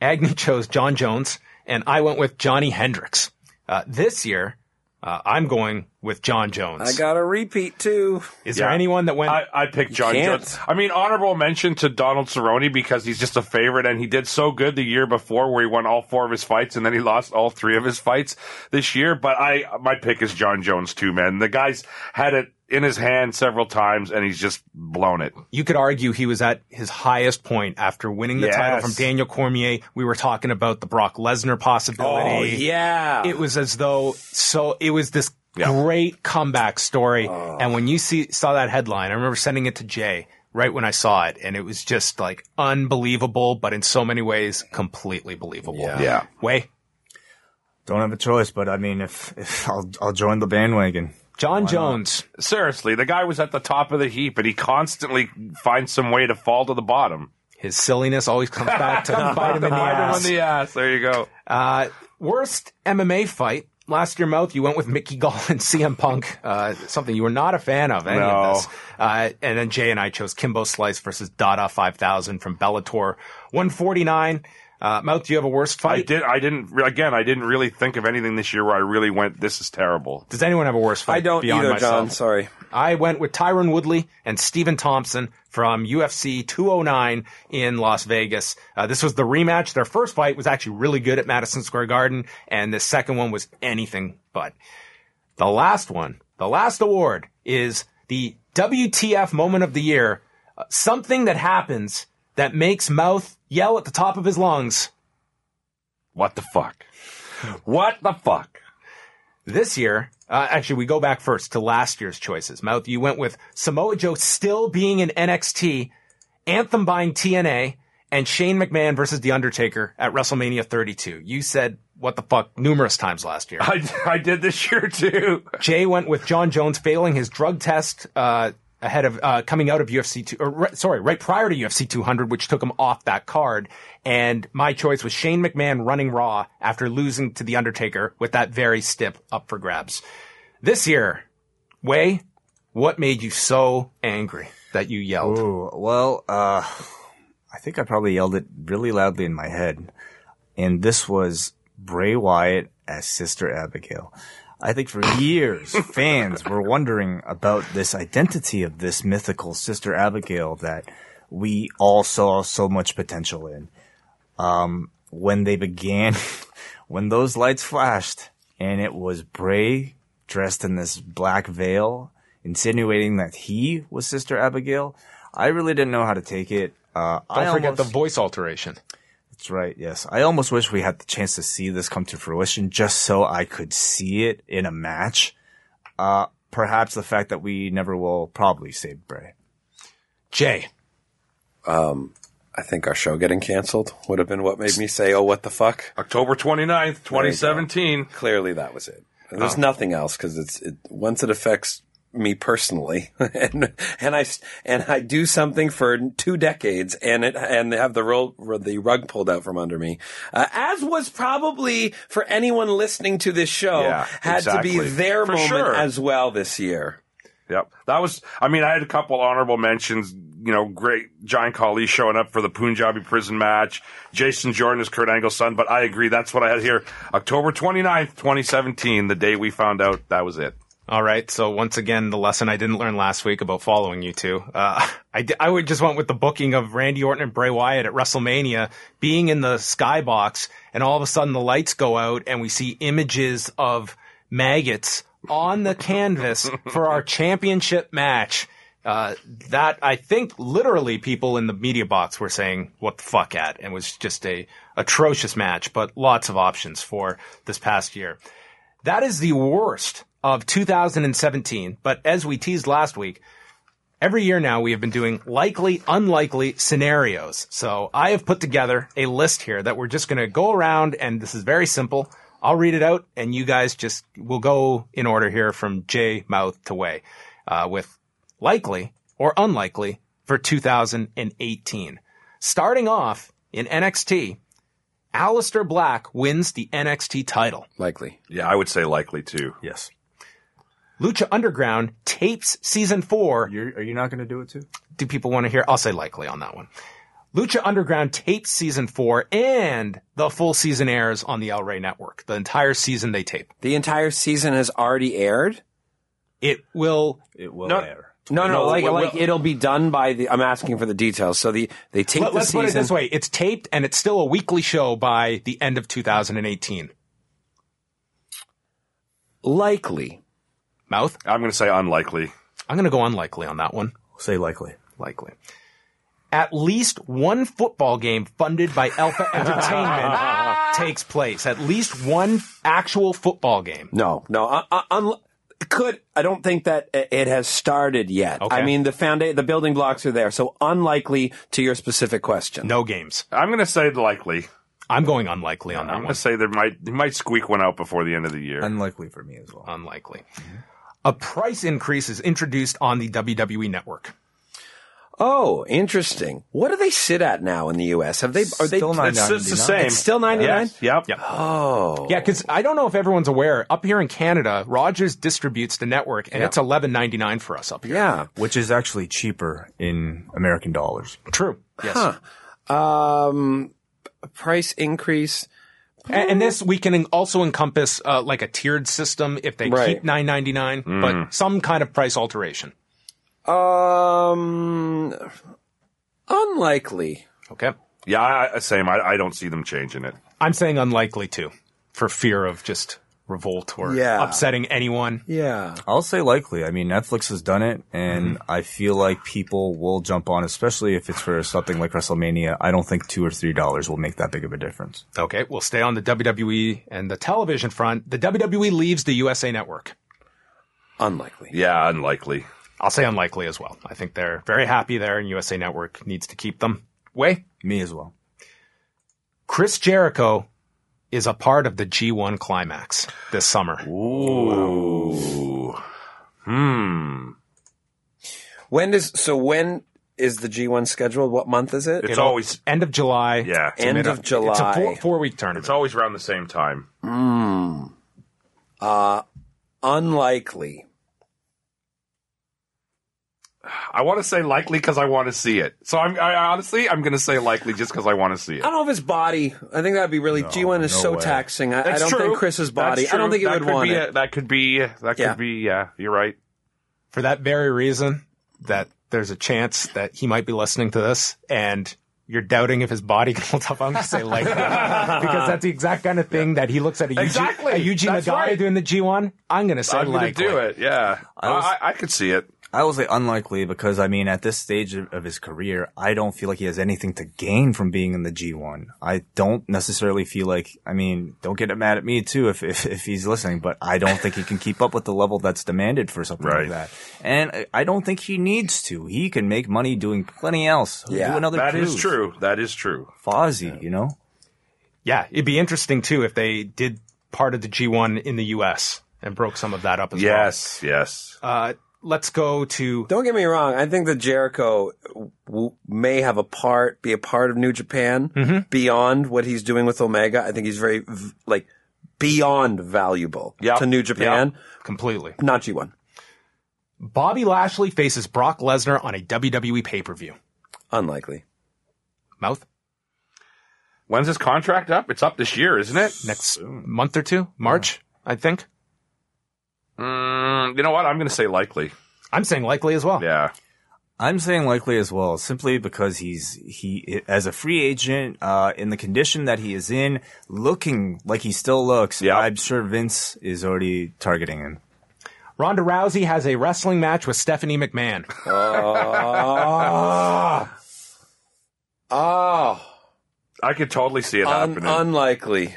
Agnew chose Jon Jones, and I went with Johnny Hendricks. Uh, this year, uh, I'm going with Jon Jones. I got a repeat too. is there anyone that went? I, I picked John can't. Jones. I mean, honorable mention to Donald Cerrone because he's just a favorite, and he did so good the year before, where he won all four of his fights, and then he lost all three of his fights this year. But I, my pick is Jon Jones too, man. The guy's had it in his hand several times, and he's just blown it. you could argue he was at his highest point after winning the title from Daniel Cormier. We were talking about the Brock Lesnar possibility. Oh yeah. it was as though so it was this Yeah. great comeback story Oh. and when you see saw that headline i remember sending it to jay right when i saw it and it was just like unbelievable but in so many ways completely believable Yeah. Yeah. Wai Don't have a choice, but I mean, if, if I'll I'll join the bandwagon. John jones Seriously, the guy was at the top of the heap, and he constantly finds some way to fall to the bottom. his silliness always comes back to bite him in the ass in the ass. There you go. Uh, worst MMA fight. Last year, mouth, you went with Mickey Gall and CM Punk, uh, something you were not a fan of, any No. of this. Uh, and then Jay and I chose Kimbo Slice versus Dada 5000 from Bellator 149. Uh, mouth, do you have a worst fight? I fight? did. I didn't. Again, I didn't really think of anything this year where I really went. This is terrible. Does anyone have a worst fight? I don't beyond either, myself? John. Sorry. I went with Tyron Woodley and Stephen Thompson from UFC 209 in Las Vegas. Uh, this was the rematch. Their first fight was actually really good at Madison Square Garden, and the second one was anything but. The last one, the last award is the WTF moment of the year. Uh, something that happens that makes Mouth yell at the top of his lungs. What the fuck? What the fuck? This year, uh, actually, we go back first to last year's choices. Mouth, you went with Samoa Joe still being in NXT, Anthem buying TNA, and Shane McMahon versus The Undertaker at WrestleMania 32. You said what the fuck numerous times last year. I, I did this year too. Jay went with Jon Jones failing his drug test uh, ahead of uh, coming out of UFC two, or sorry, right prior to UFC 200, which took him off that card. And my choice was Shane McMahon running Raw after losing to The Undertaker with that very stip up for grabs. This year, Wai, what made you so angry that you yelled? Ooh, well, uh, I think I probably yelled it really loudly in my head. And this was Bray Wyatt as Sister Abigail. I think for years, fans were wondering about this identity of this mythical Sister Abigail that we all saw so much potential in. Um, when they began, when those lights flashed and it was Bray dressed in this black veil, insinuating that he was Sister Abigail, I really didn't know how to take it. Uh, Don't I forget almost, the voice alteration. That's right. Yes, I almost wish we had the chance to see this come to fruition, just so I could see it in a match. Uh, perhaps the fact that we never will probably save Bray. Jay, Um, I think our show getting canceled would have been what made me say, "Oh, what the fuck." October 29th, 2017. Clearly, that was it. And there's nothing else because it's it, once it affects me personally, and and I and I do something for two decades, and it and they have the ro- the rug pulled out from under me, uh, as was probably for anyone listening to this show Yeah, had to be their For moment sure. as well this year. Yep. That was, I mean, I had a couple honorable mentions, you know, great Giant Khali showing up for the Punjabi prison match, Jason Jordan is Kurt Angle's son, but I agree. That's what I had here. October 29th, 2017, the day we found out that was it. All right. So once again, the lesson I didn't learn last week about following you two. Uh, I, I would just went with the booking of Randy Orton and Bray Wyatt at WrestleMania being in the skybox and all of a sudden the lights go out and we see images of maggots on the canvas for our championship match. Uh, that I think literally people in the media box were saying what the fuck at and was just a atrocious match, but lots of options for this past year. That is the worst of 2017. But as we teased last week, every year now we have been doing likely, unlikely scenarios. So I have put together a list here that we're just going to go around and this is very simple. I'll read it out and you guys just will go in order here from J mouth to Wai, uh, with likely or unlikely for 2018. Starting off in NXT, Aleister Black wins the NXT title. Likely. Yeah, I would say likely too. Yes. Lucha Underground tapes season four. You're, are you not going to do it too? Do people want to hear? I'll say likely on that one. Lucha Underground tapes season four and the full season airs on the El Rey network. The entire season they tape. The entire season has already aired? It will, It will No. air. No, no, No, like well, like well- it'll be done by the. I'm asking for the details. So the they tape let, the us season. put it this way. It's taped and it's still a weekly show by the end of 2018. Likely. Mouth? I'm going to say unlikely. I'm going to go unlikely on that one. Say likely. Likely. At least one football game funded by Alpha Entertainment takes place. At least one actual football game. No, no. Uh, uh, un- could I don't think that it has started yet. Okay. I mean, the founda- the building blocks are there. So unlikely to your specific question. No games. I'm going to say likely. I'm going unlikely on that one. I'm that going to say there might they might squeak one out before the end of the year. Unlikely for me as well. Unlikely. A price increase is introduced on the WWE network. Oh, interesting. What do they sit at now in the U.S.? Have they? Are they? Still not- it's, it's the $9.99. same. It's still 99? Yes. Yep. Yep. Oh, Yeah, because I don't know if everyone's aware. Up here in Canada, Rogers distributes the network, and it's eleven ninety nine for us up here. yeah. Which is actually cheaper in American dollars. True. Yes. Um, price increase. And, and this we can also encompass uh, like a tiered system if they Right. keep nine ninety nine, but some kind of price alteration. Um, unlikely. Okay. Yeah, I, I- same. I, I don't see them changing it. I'm saying unlikely too, for fear of just revolt or Yeah. upsetting anyone. Yeah. I'll say likely. I mean, Netflix has done it, and mm-hmm. I feel like people will jump on, especially if it's for something like WrestleMania. I don't think two or three dollars will make that big of a difference. Okay, we'll stay on the WWE and the television front. The WWE leaves the USA Network. Unlikely. Yeah, unlikely. I'll say unlikely as well. I think they're very happy there, and USA Network needs to keep them. Wai, Me as well. Chris Jericho is a part of the G1 climax this summer. Ooh. Hmm. When does so? When is the G1 scheduled? What month is it? It's It'll- always End of July. yeah. End of July. It's a four, four week tournament. It's always around the same time. Mmm. Uh unlikely. I want to say likely because I want to see it. So I'm I, honestly I'm going to say likely just because I want to see it. I don't know if his body. I think that'd be really. G1 is no so way. taxing. I, I don't true. think Chris's body. I don't true. think he that would could want be it. A, that could be. That Yeah. could be. Yeah, you're right. For that very reason, that there's a chance that he might be listening to this and you're doubting if his body can hold up. I'm going to say likely. because that's the exact kind of thing that he looks at a Yuji, Exactly. a Yuji That's Nagata right. doing the G1. I'm going to say I'm going likely. to do it. Yeah, I, was- I, I could see it. I will say unlikely because I mean, at this stage of, of his career, I don't feel like he has anything to gain from being in the G1. I don't necessarily feel like, I mean, don't get mad at me too if, if, if he's listening, but I don't think he can keep up with the level that's demanded for something Right. like that. And I- I don't think he needs to. He can make money doing plenty else. He'll Yeah, do another That is cruise. true. That is true. Fozzy, you know? Yeah, it'd be interesting too if they did part of the G1 in the US and broke some of that up as well. Yes. Yes. Uh, let's go to Don't get me wrong. I think that Jericho w- may have a part, be a part of New Japan Mm-hmm. beyond what he's doing with Omega. I think he's very v- like beyond valuable Yep. to New Japan. completely. Not G1. Bobby Lashley faces Brock Lesnar on a WWE pay-per-view. Unlikely. Mouth When's his contract up? It's up this year, isn't it? next month or two, March, I think. Mm, you know what? I'm going to say likely. I'm saying likely as well. Yeah. I'm saying likely as well, simply because he's he as a free agent uh, in the condition that he is in, looking like he still looks. Yeah. I'm sure Vince is already targeting him. Ronda Rousey has a wrestling match with Stephanie McMahon. Oh. oh. I could totally see it Un- happening. unlikely.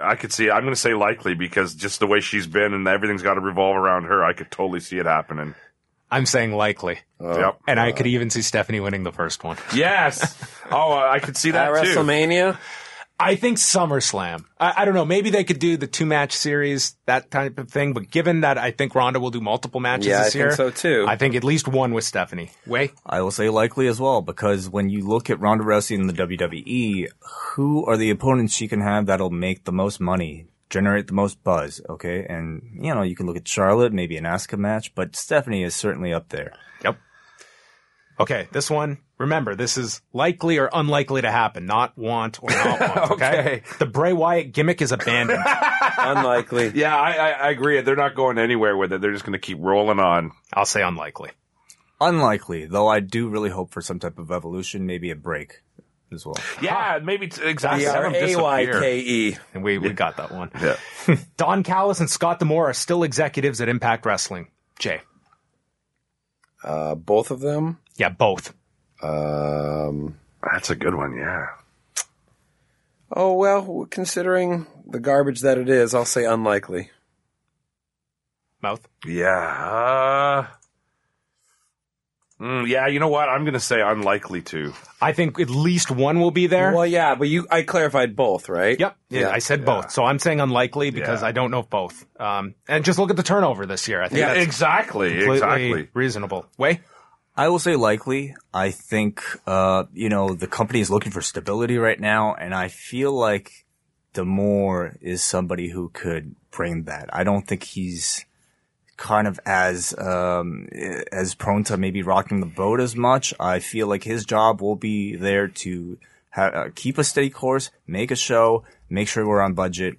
I could see. I'm going to say likely because just the way she's been and everything's got to revolve around her. I could totally see it happening. I'm saying likely. Oh. yep. And I could even see Stephanie winning the first one. Yes. oh, I could see At that too. WrestleMania? I think SummerSlam. I, I don't know. Maybe they could do the two match series, that type of thing. But given that I think Ronda will do multiple matches Yeah, I this think year, so, too. I think at least one with Stephanie. Wai. I will say likely as well because when you look at Ronda Rousey in the WWE, who are the opponents she can have that'll make the most money, generate the most buzz? Okay, and you know you can look at Charlotte, maybe an Asuka match, but Stephanie is certainly up there. Yep. Okay, this one. Remember, this is likely or unlikely to happen, not want or not want. Okay. Okay. The Bray Wyatt gimmick is abandoned. Unlikely. Yeah, I, I, I agree. They're not going anywhere with it. They're just going to keep rolling on. I'll say unlikely. Unlikely, though. I do really hope for some type of evolution, maybe a break as well. Yeah, maybe t- exactly. Have them A disappear. Y K E. And we, we got that one. Yeah. Don Callis and Scott D'Amore are still executives at Impact Wrestling. Jay. Uh, both of them. Yeah, both. Um, That's a good one. Yeah. oh, well, considering the garbage that it is, I'll say unlikely. Mouth. Yeah. Uh, mm, yeah, you know what? I'm going to say unlikely to. I think at least one will be there. Well, yeah, but you, I clarified both, right? Yep. Yeah, I said both. So I'm saying unlikely because Yeah. I don't know if both. Um, and just look at the turnover this year. I think Yeah, that's exactly. completely Exactly. reasonable. Wai? I will say likely. I think, uh, you know, the company is looking for stability right now, and I feel like D'Amore is somebody who could bring that. I don't think he's kind of as, um, as prone to maybe rocking the boat as much. I feel like his job will be there to ha- uh, keep a steady course, make a show, make sure we're on budget,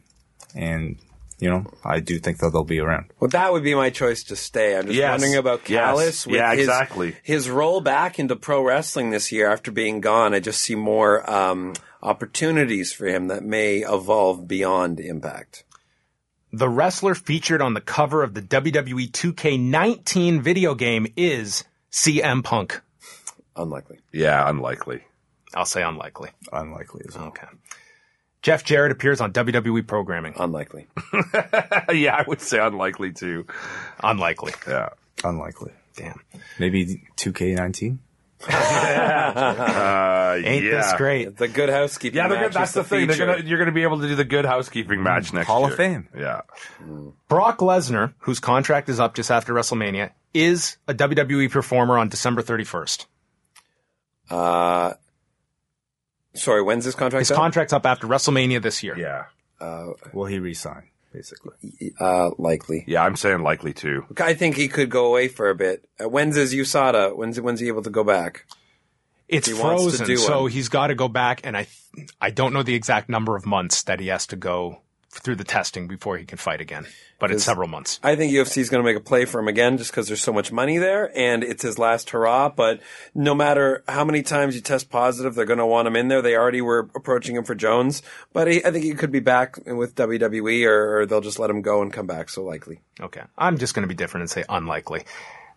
and, you know, I do think that they'll be around. Well, that would be my choice to stay. I'm just Yes. wondering about Yes. Callis. With Yeah, his, exactly. His role back into pro wrestling this year after being gone, I just see more um, opportunities for him that may evolve beyond Impact. The wrestler featured on the cover of the WWE 2K19 video game is CM Punk. Unlikely. Yeah, unlikely. I'll say unlikely. Unlikely as well. Okay. Jeff Jarrett appears on WWE programming. Unlikely. yeah, I would say unlikely too. Unlikely. Yeah. Unlikely. Damn. Maybe 2K19? Uh, Ain't yeah. this great? The Good Housekeeping. Yeah, they're match good. that's is the thing. They're gonna, you're going to be able to do the good housekeeping match next Hall year. of Fame. Yeah. Brock Lesnar, whose contract is up just after WrestleMania, is a WWE performer on December 31st. Uh, sorry, when's this contract? His up? contract's up after WrestleMania this year. Yeah. Will he resign, basically? Uh, likely. Yeah, I'm saying likely too. I think he could go away for a bit. Uh, when's his USADA? When's when's he able to go back? It's He wants to frozen, do so one. he's got to go back, and I, I don't know the exact number of months that he has to go through the testing before he can fight again, but it's several months. I think UFC is going to make a play for him again just because there's so much money there and it's his last hurrah. But no matter how many times you test positive, they're going to want him in there. They already were approaching him for Jones, but he, I think he could be back with WWE or, or they'll just let him go and come back. So likely. Okay, I'm just going to be different and say unlikely.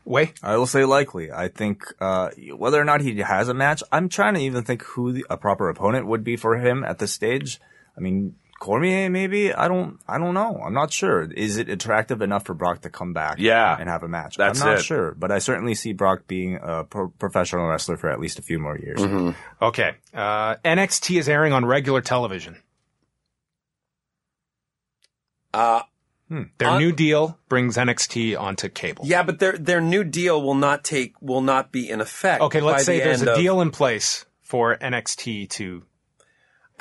Way I will say likely. I think uh, whether or not he has a match, I'm trying to even think who the, a proper opponent would be for him at this stage. I mean, Cormier maybe. I don't. I don't know. I'm not sure. Is it attractive enough for Brock to come back? Yeah. and have a match. That's I'm not it. sure, but I certainly see Brock being a pro- professional wrestler for at least a few more years. okay. Uh, NXT is airing on regular television. Uh, Their On- new deal brings NXT onto cable. yeah, but their, their new deal will not take, will not be in effect. Okay, let's by say the there's a of- deal in place for NXT to.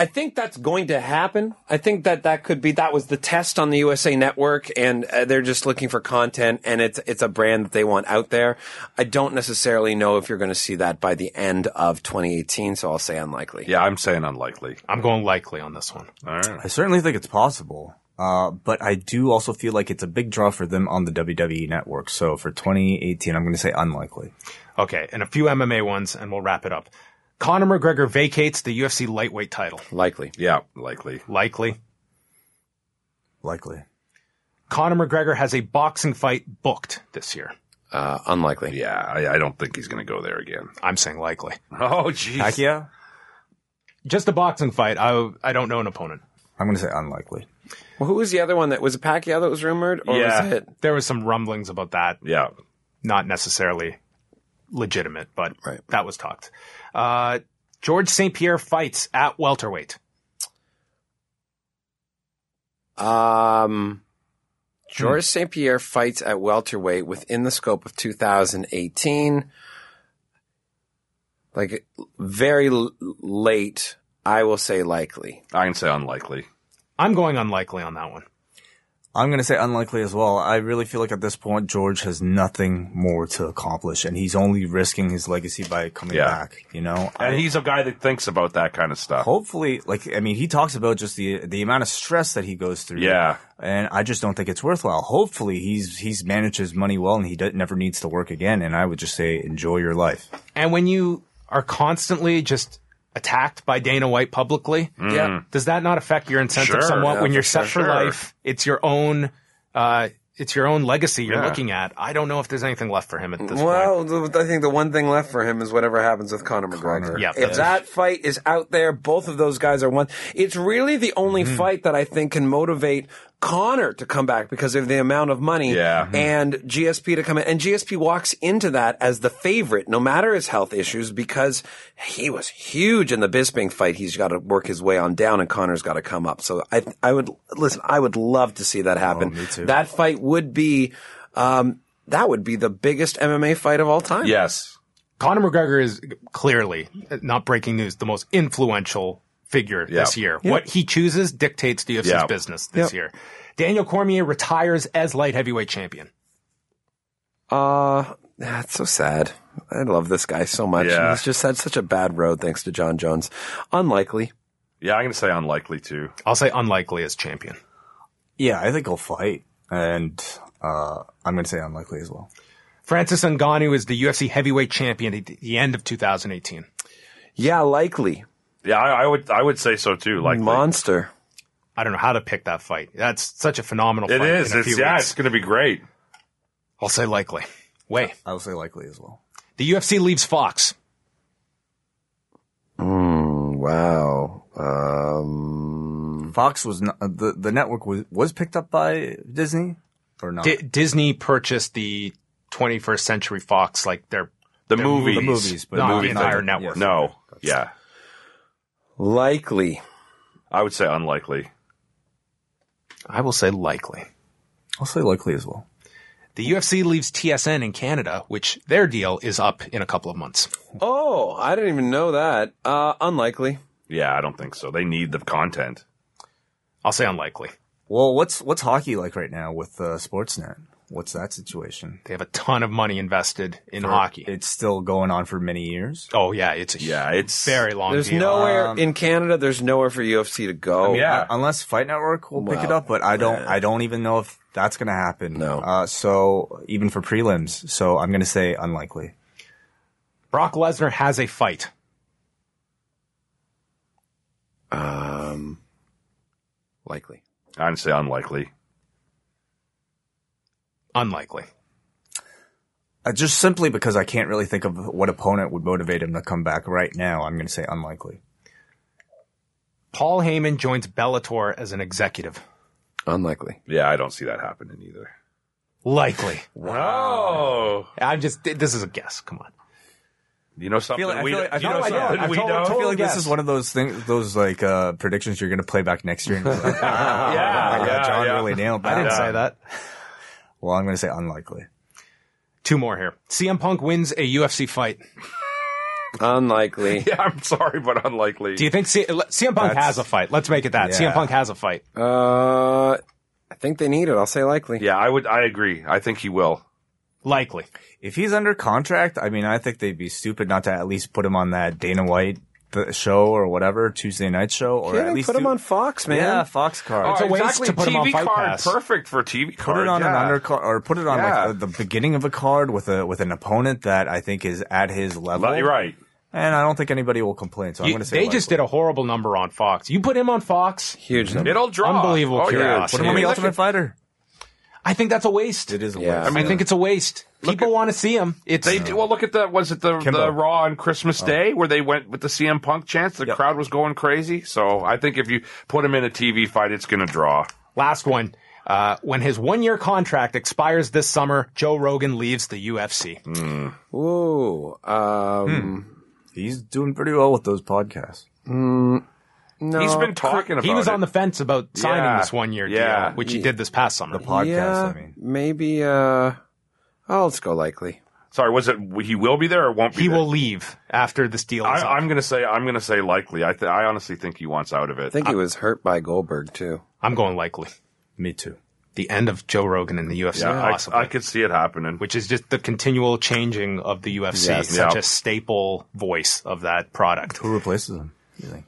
I think that's going to happen. I think that that could be that was the test on the USA Network, and uh, they're just looking for content, and it's it's a brand that they want out there. I don't necessarily know if you're going to see that by the end of 2018, so I'll say unlikely. Yeah, I'm saying unlikely. I'm going likely on this one. All right. I certainly think it's possible. Uh, but I do also feel like it's a big draw for them on the WWE network. So for 2018, I'm going to say unlikely. Okay, and a few MMA ones, and we'll wrap it up. Conor McGregor vacates the UFC lightweight title. Likely. Yeah, likely. Likely. Likely. Conor McGregor has a boxing fight booked this year. Uh, unlikely. Yeah, I, I don't think he's going to go there again. I'm saying likely. Oh, jeez. Pacquiao? Just a boxing fight. I I don't know an opponent. I'm going to say unlikely. Well, who was the other one that was it Pacquiao that was rumored? Or Yeah. was it? There was some rumblings about that. Yeah. Not necessarily legitimate, but Right. that was talked. Uh, George St. Pierre fights at welterweight. Um, George St. Pierre fights at welterweight within the scope of 2018. Like very l- late, I will say likely. I can say unlikely. I'm going unlikely on that one. I'm going to say unlikely as well. I really feel like at this point, George has nothing more to accomplish, and he's only risking his legacy by coming Yeah. back. You know, And I- he's a guy that thinks about that kind of stuff. hopefully, like I mean, he talks about just the the amount of stress that he goes through. Yeah. and I just don't think it's worthwhile. Hopefully, he's he's managed his money well, and he do- never needs to work again. And I would just say, enjoy your life. And when you are constantly just attacked by Dana White publicly, Yeah. does that not affect your incentive Sure, somewhat yeah, when you're for set sure. for life? It's your own, uh, it's your own legacy you're Yeah. looking at. I don't know if there's anything left for him at this point. Well, I think the one thing left for him is whatever happens with Conor McGregor. Yeah, if that fight is out there, both of those guys are one. It's really the only Mm-hmm. fight that I think can motivate Conor to come back because of the amount of money Yeah. and GSP to come in. And GSP walks into that as the favorite, no matter his health issues, because he was huge in the Bisping fight. He's got to work his way on down and Conor's got to come up. So I, I would, listen, I would love to see that happen. me too. That fight would be, um, that would be the biggest MMA fight of all time. Yes. Conor McGregor is clearly, not breaking news, the most influential figure this Yeah. year. What he chooses dictates the UFC's Yeah. business this Yep. year. Daniel Cormier retires as light heavyweight champion. Uh, that's so sad. I love this guy so much. Yeah. He's just had such a bad road thanks to Jon Jones. Unlikely. Yeah, I'm going to say unlikely too. I'll say unlikely as champion. Yeah, I think he'll fight, and uh, I'm going to say unlikely as well. Francis Ngannou is the UFC heavyweight champion at the end of 2018. Yeah, likely. Yeah, I, I would. I would say so too. Like Monster. I don't know how to pick that fight. That's such a phenomenal it fight. is. In a It's few yeah. weeks. It's going to be great. I'll say likely. Way. I will say likely as well. The UFC leaves Fox. Mm, wow. Um, Fox was not, uh, the the network was was picked up by Disney or not? Di- Disney purchased the 21st Century Fox, like their The Their movies. the movies, but not the the movie entire thing. network. Yes. No. Yeah. Likely. I would say unlikely. I will say likely. I'll say likely as well. The UFC leaves TSN in Canada, which their deal is up in a couple of months. Oh, I didn't even know that. Uh, unlikely. Yeah, I don't think so. They need the content. I'll say unlikely. Well, what's what's hockey like right now with uh, Sportsnet? What's that situation? They have a ton of money invested in hockey. It's still going on for many years. oh yeah, it's a Yeah, it's very long There's deal. nowhere Um, in Canada. There's nowhere for UFC to go. yeah. Uh, unless Fight Network will pick it Well, up, but I don't. I don't even know if that's going to happen. No. Uh, so even for prelims, so I'm going to say unlikely. Brock Lesnar has a fight. Um, likely. I'd say unlikely. Unlikely. Uh, just simply because I can't really think of what opponent would motivate him to come back right now. I'm going to say unlikely. Paul Heyman joins Bellator as an executive. Unlikely. Yeah, I don't see that happening either. Likely. Wow. I'm just. This is a guess. Come on. You know something like- I we feel don't. like- I you know feel like- something yeah, we I've don't. I feel like this is one of those things, those like uh, predictions you're going to play back next year. And be like, Yeah, "Oh my God, yeah, John yeah. really nailed that. I didn't Yeah. say that. Well, I'm going to say unlikely. Two more here. CM Punk wins a UFC fight. Unlikely. Yeah, I'm sorry, but unlikely. Do you think C- CM Punk That's- has a fight? Let's make it that. Yeah. CM Punk has a fight. Uh, I think they need it. I'll say likely. yeah, I would. I agree. I think he will. Likely. If he's under contract, I mean, I think they'd be stupid not to at least put him on that Dana White th- show or whatever Tuesday night show, or Yeah, at least put him do- on Fox, man. Yeah, Fox card. It's a waste exactly. to put him on TV Fight card, Pass. perfect for TV card. put it on yeah. an undercard or put it on Yeah. like the, the beginning of a card with a with an opponent that I think is at his level. You're right. And I don't think anybody will complain. So I'm going to say they just did a horrible number on Fox. You put him on Fox. Huge mm-hmm. number. It'll draw. Unbelievable oh, yeah. put him on the Ultimate Fighter. I think that's a waste. It is a Yeah. waste. I, think it's a waste. People want to see him. It's They do, well, look at the was it the, Kimbo. the Raw on Christmas Day where they went with the CM Punk chance? The Yep. crowd was going crazy. So I think if you put him in a TV fight, it's going to draw. last one. Uh, when his one year contract expires this summer, Joe Rogan leaves the UFC. Ooh. Um, He's doing pretty well with those podcasts. No. He's been talking about. He was it. on the fence about signing Yeah. this one year Yeah. deal, which he did this past summer. The podcast, yeah, I mean. maybe. Uh, oh, let's go likely. Sorry, was it he will be there or won't be? he there? will leave after this deal is I, I'm going to say I'm going to say likely. I th- I honestly think he wants out of it. I think he was hurt by Goldberg too. I'm going likely. Me too. The end of Joe Rogan in the UFC, yeah, possibly. I, I could see it happening. which is just the continual changing of the UFC, Yes. such Yeah. a staple voice of that product. Who replaces him? You think?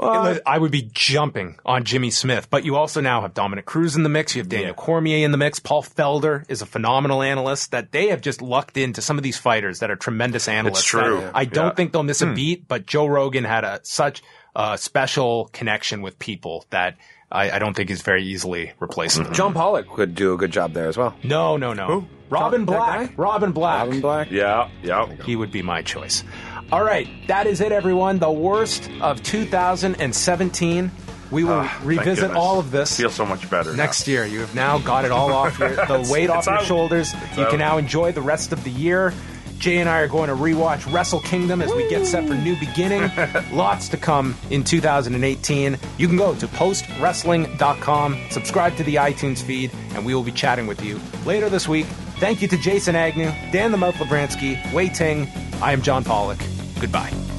I would be jumping on Jimmy Smith, but you also now have Dominick Cruz in the mix. You have Daniel Cormier in the mix. Paul Felder is a phenomenal analyst that they have just lucked into some of these fighters that are tremendous analysts. It's true. that I don't Yeah. think they'll miss a hmm. beat, but Joe Rogan had a such a special connection with people that I, I don't think is very easily replaceable. Mm-hmm. John Pollock could do a good job there as well. No, no, no. Robin That Black. Robin Black. Robin Black. yeah, yeah. he would be my choice. All right, that is it, everyone. The worst of 2017. We will Ah, revisit all of this Feel so much better next year. You have now got it all off your, the weight off it's your out. shoulders. you out. can now enjoy the rest of the year. Jay and I are going to rewatch Wrestle Kingdom as we get set for New Beginning. Lots to come in 2018. You can go to postwrestling.com, subscribe to the iTunes feed, and we will be chatting with you later this week. Thank you to Jason Agnew, Dan the Mouth Lovranski, Wai Ting. I am John Pollock. Goodbye.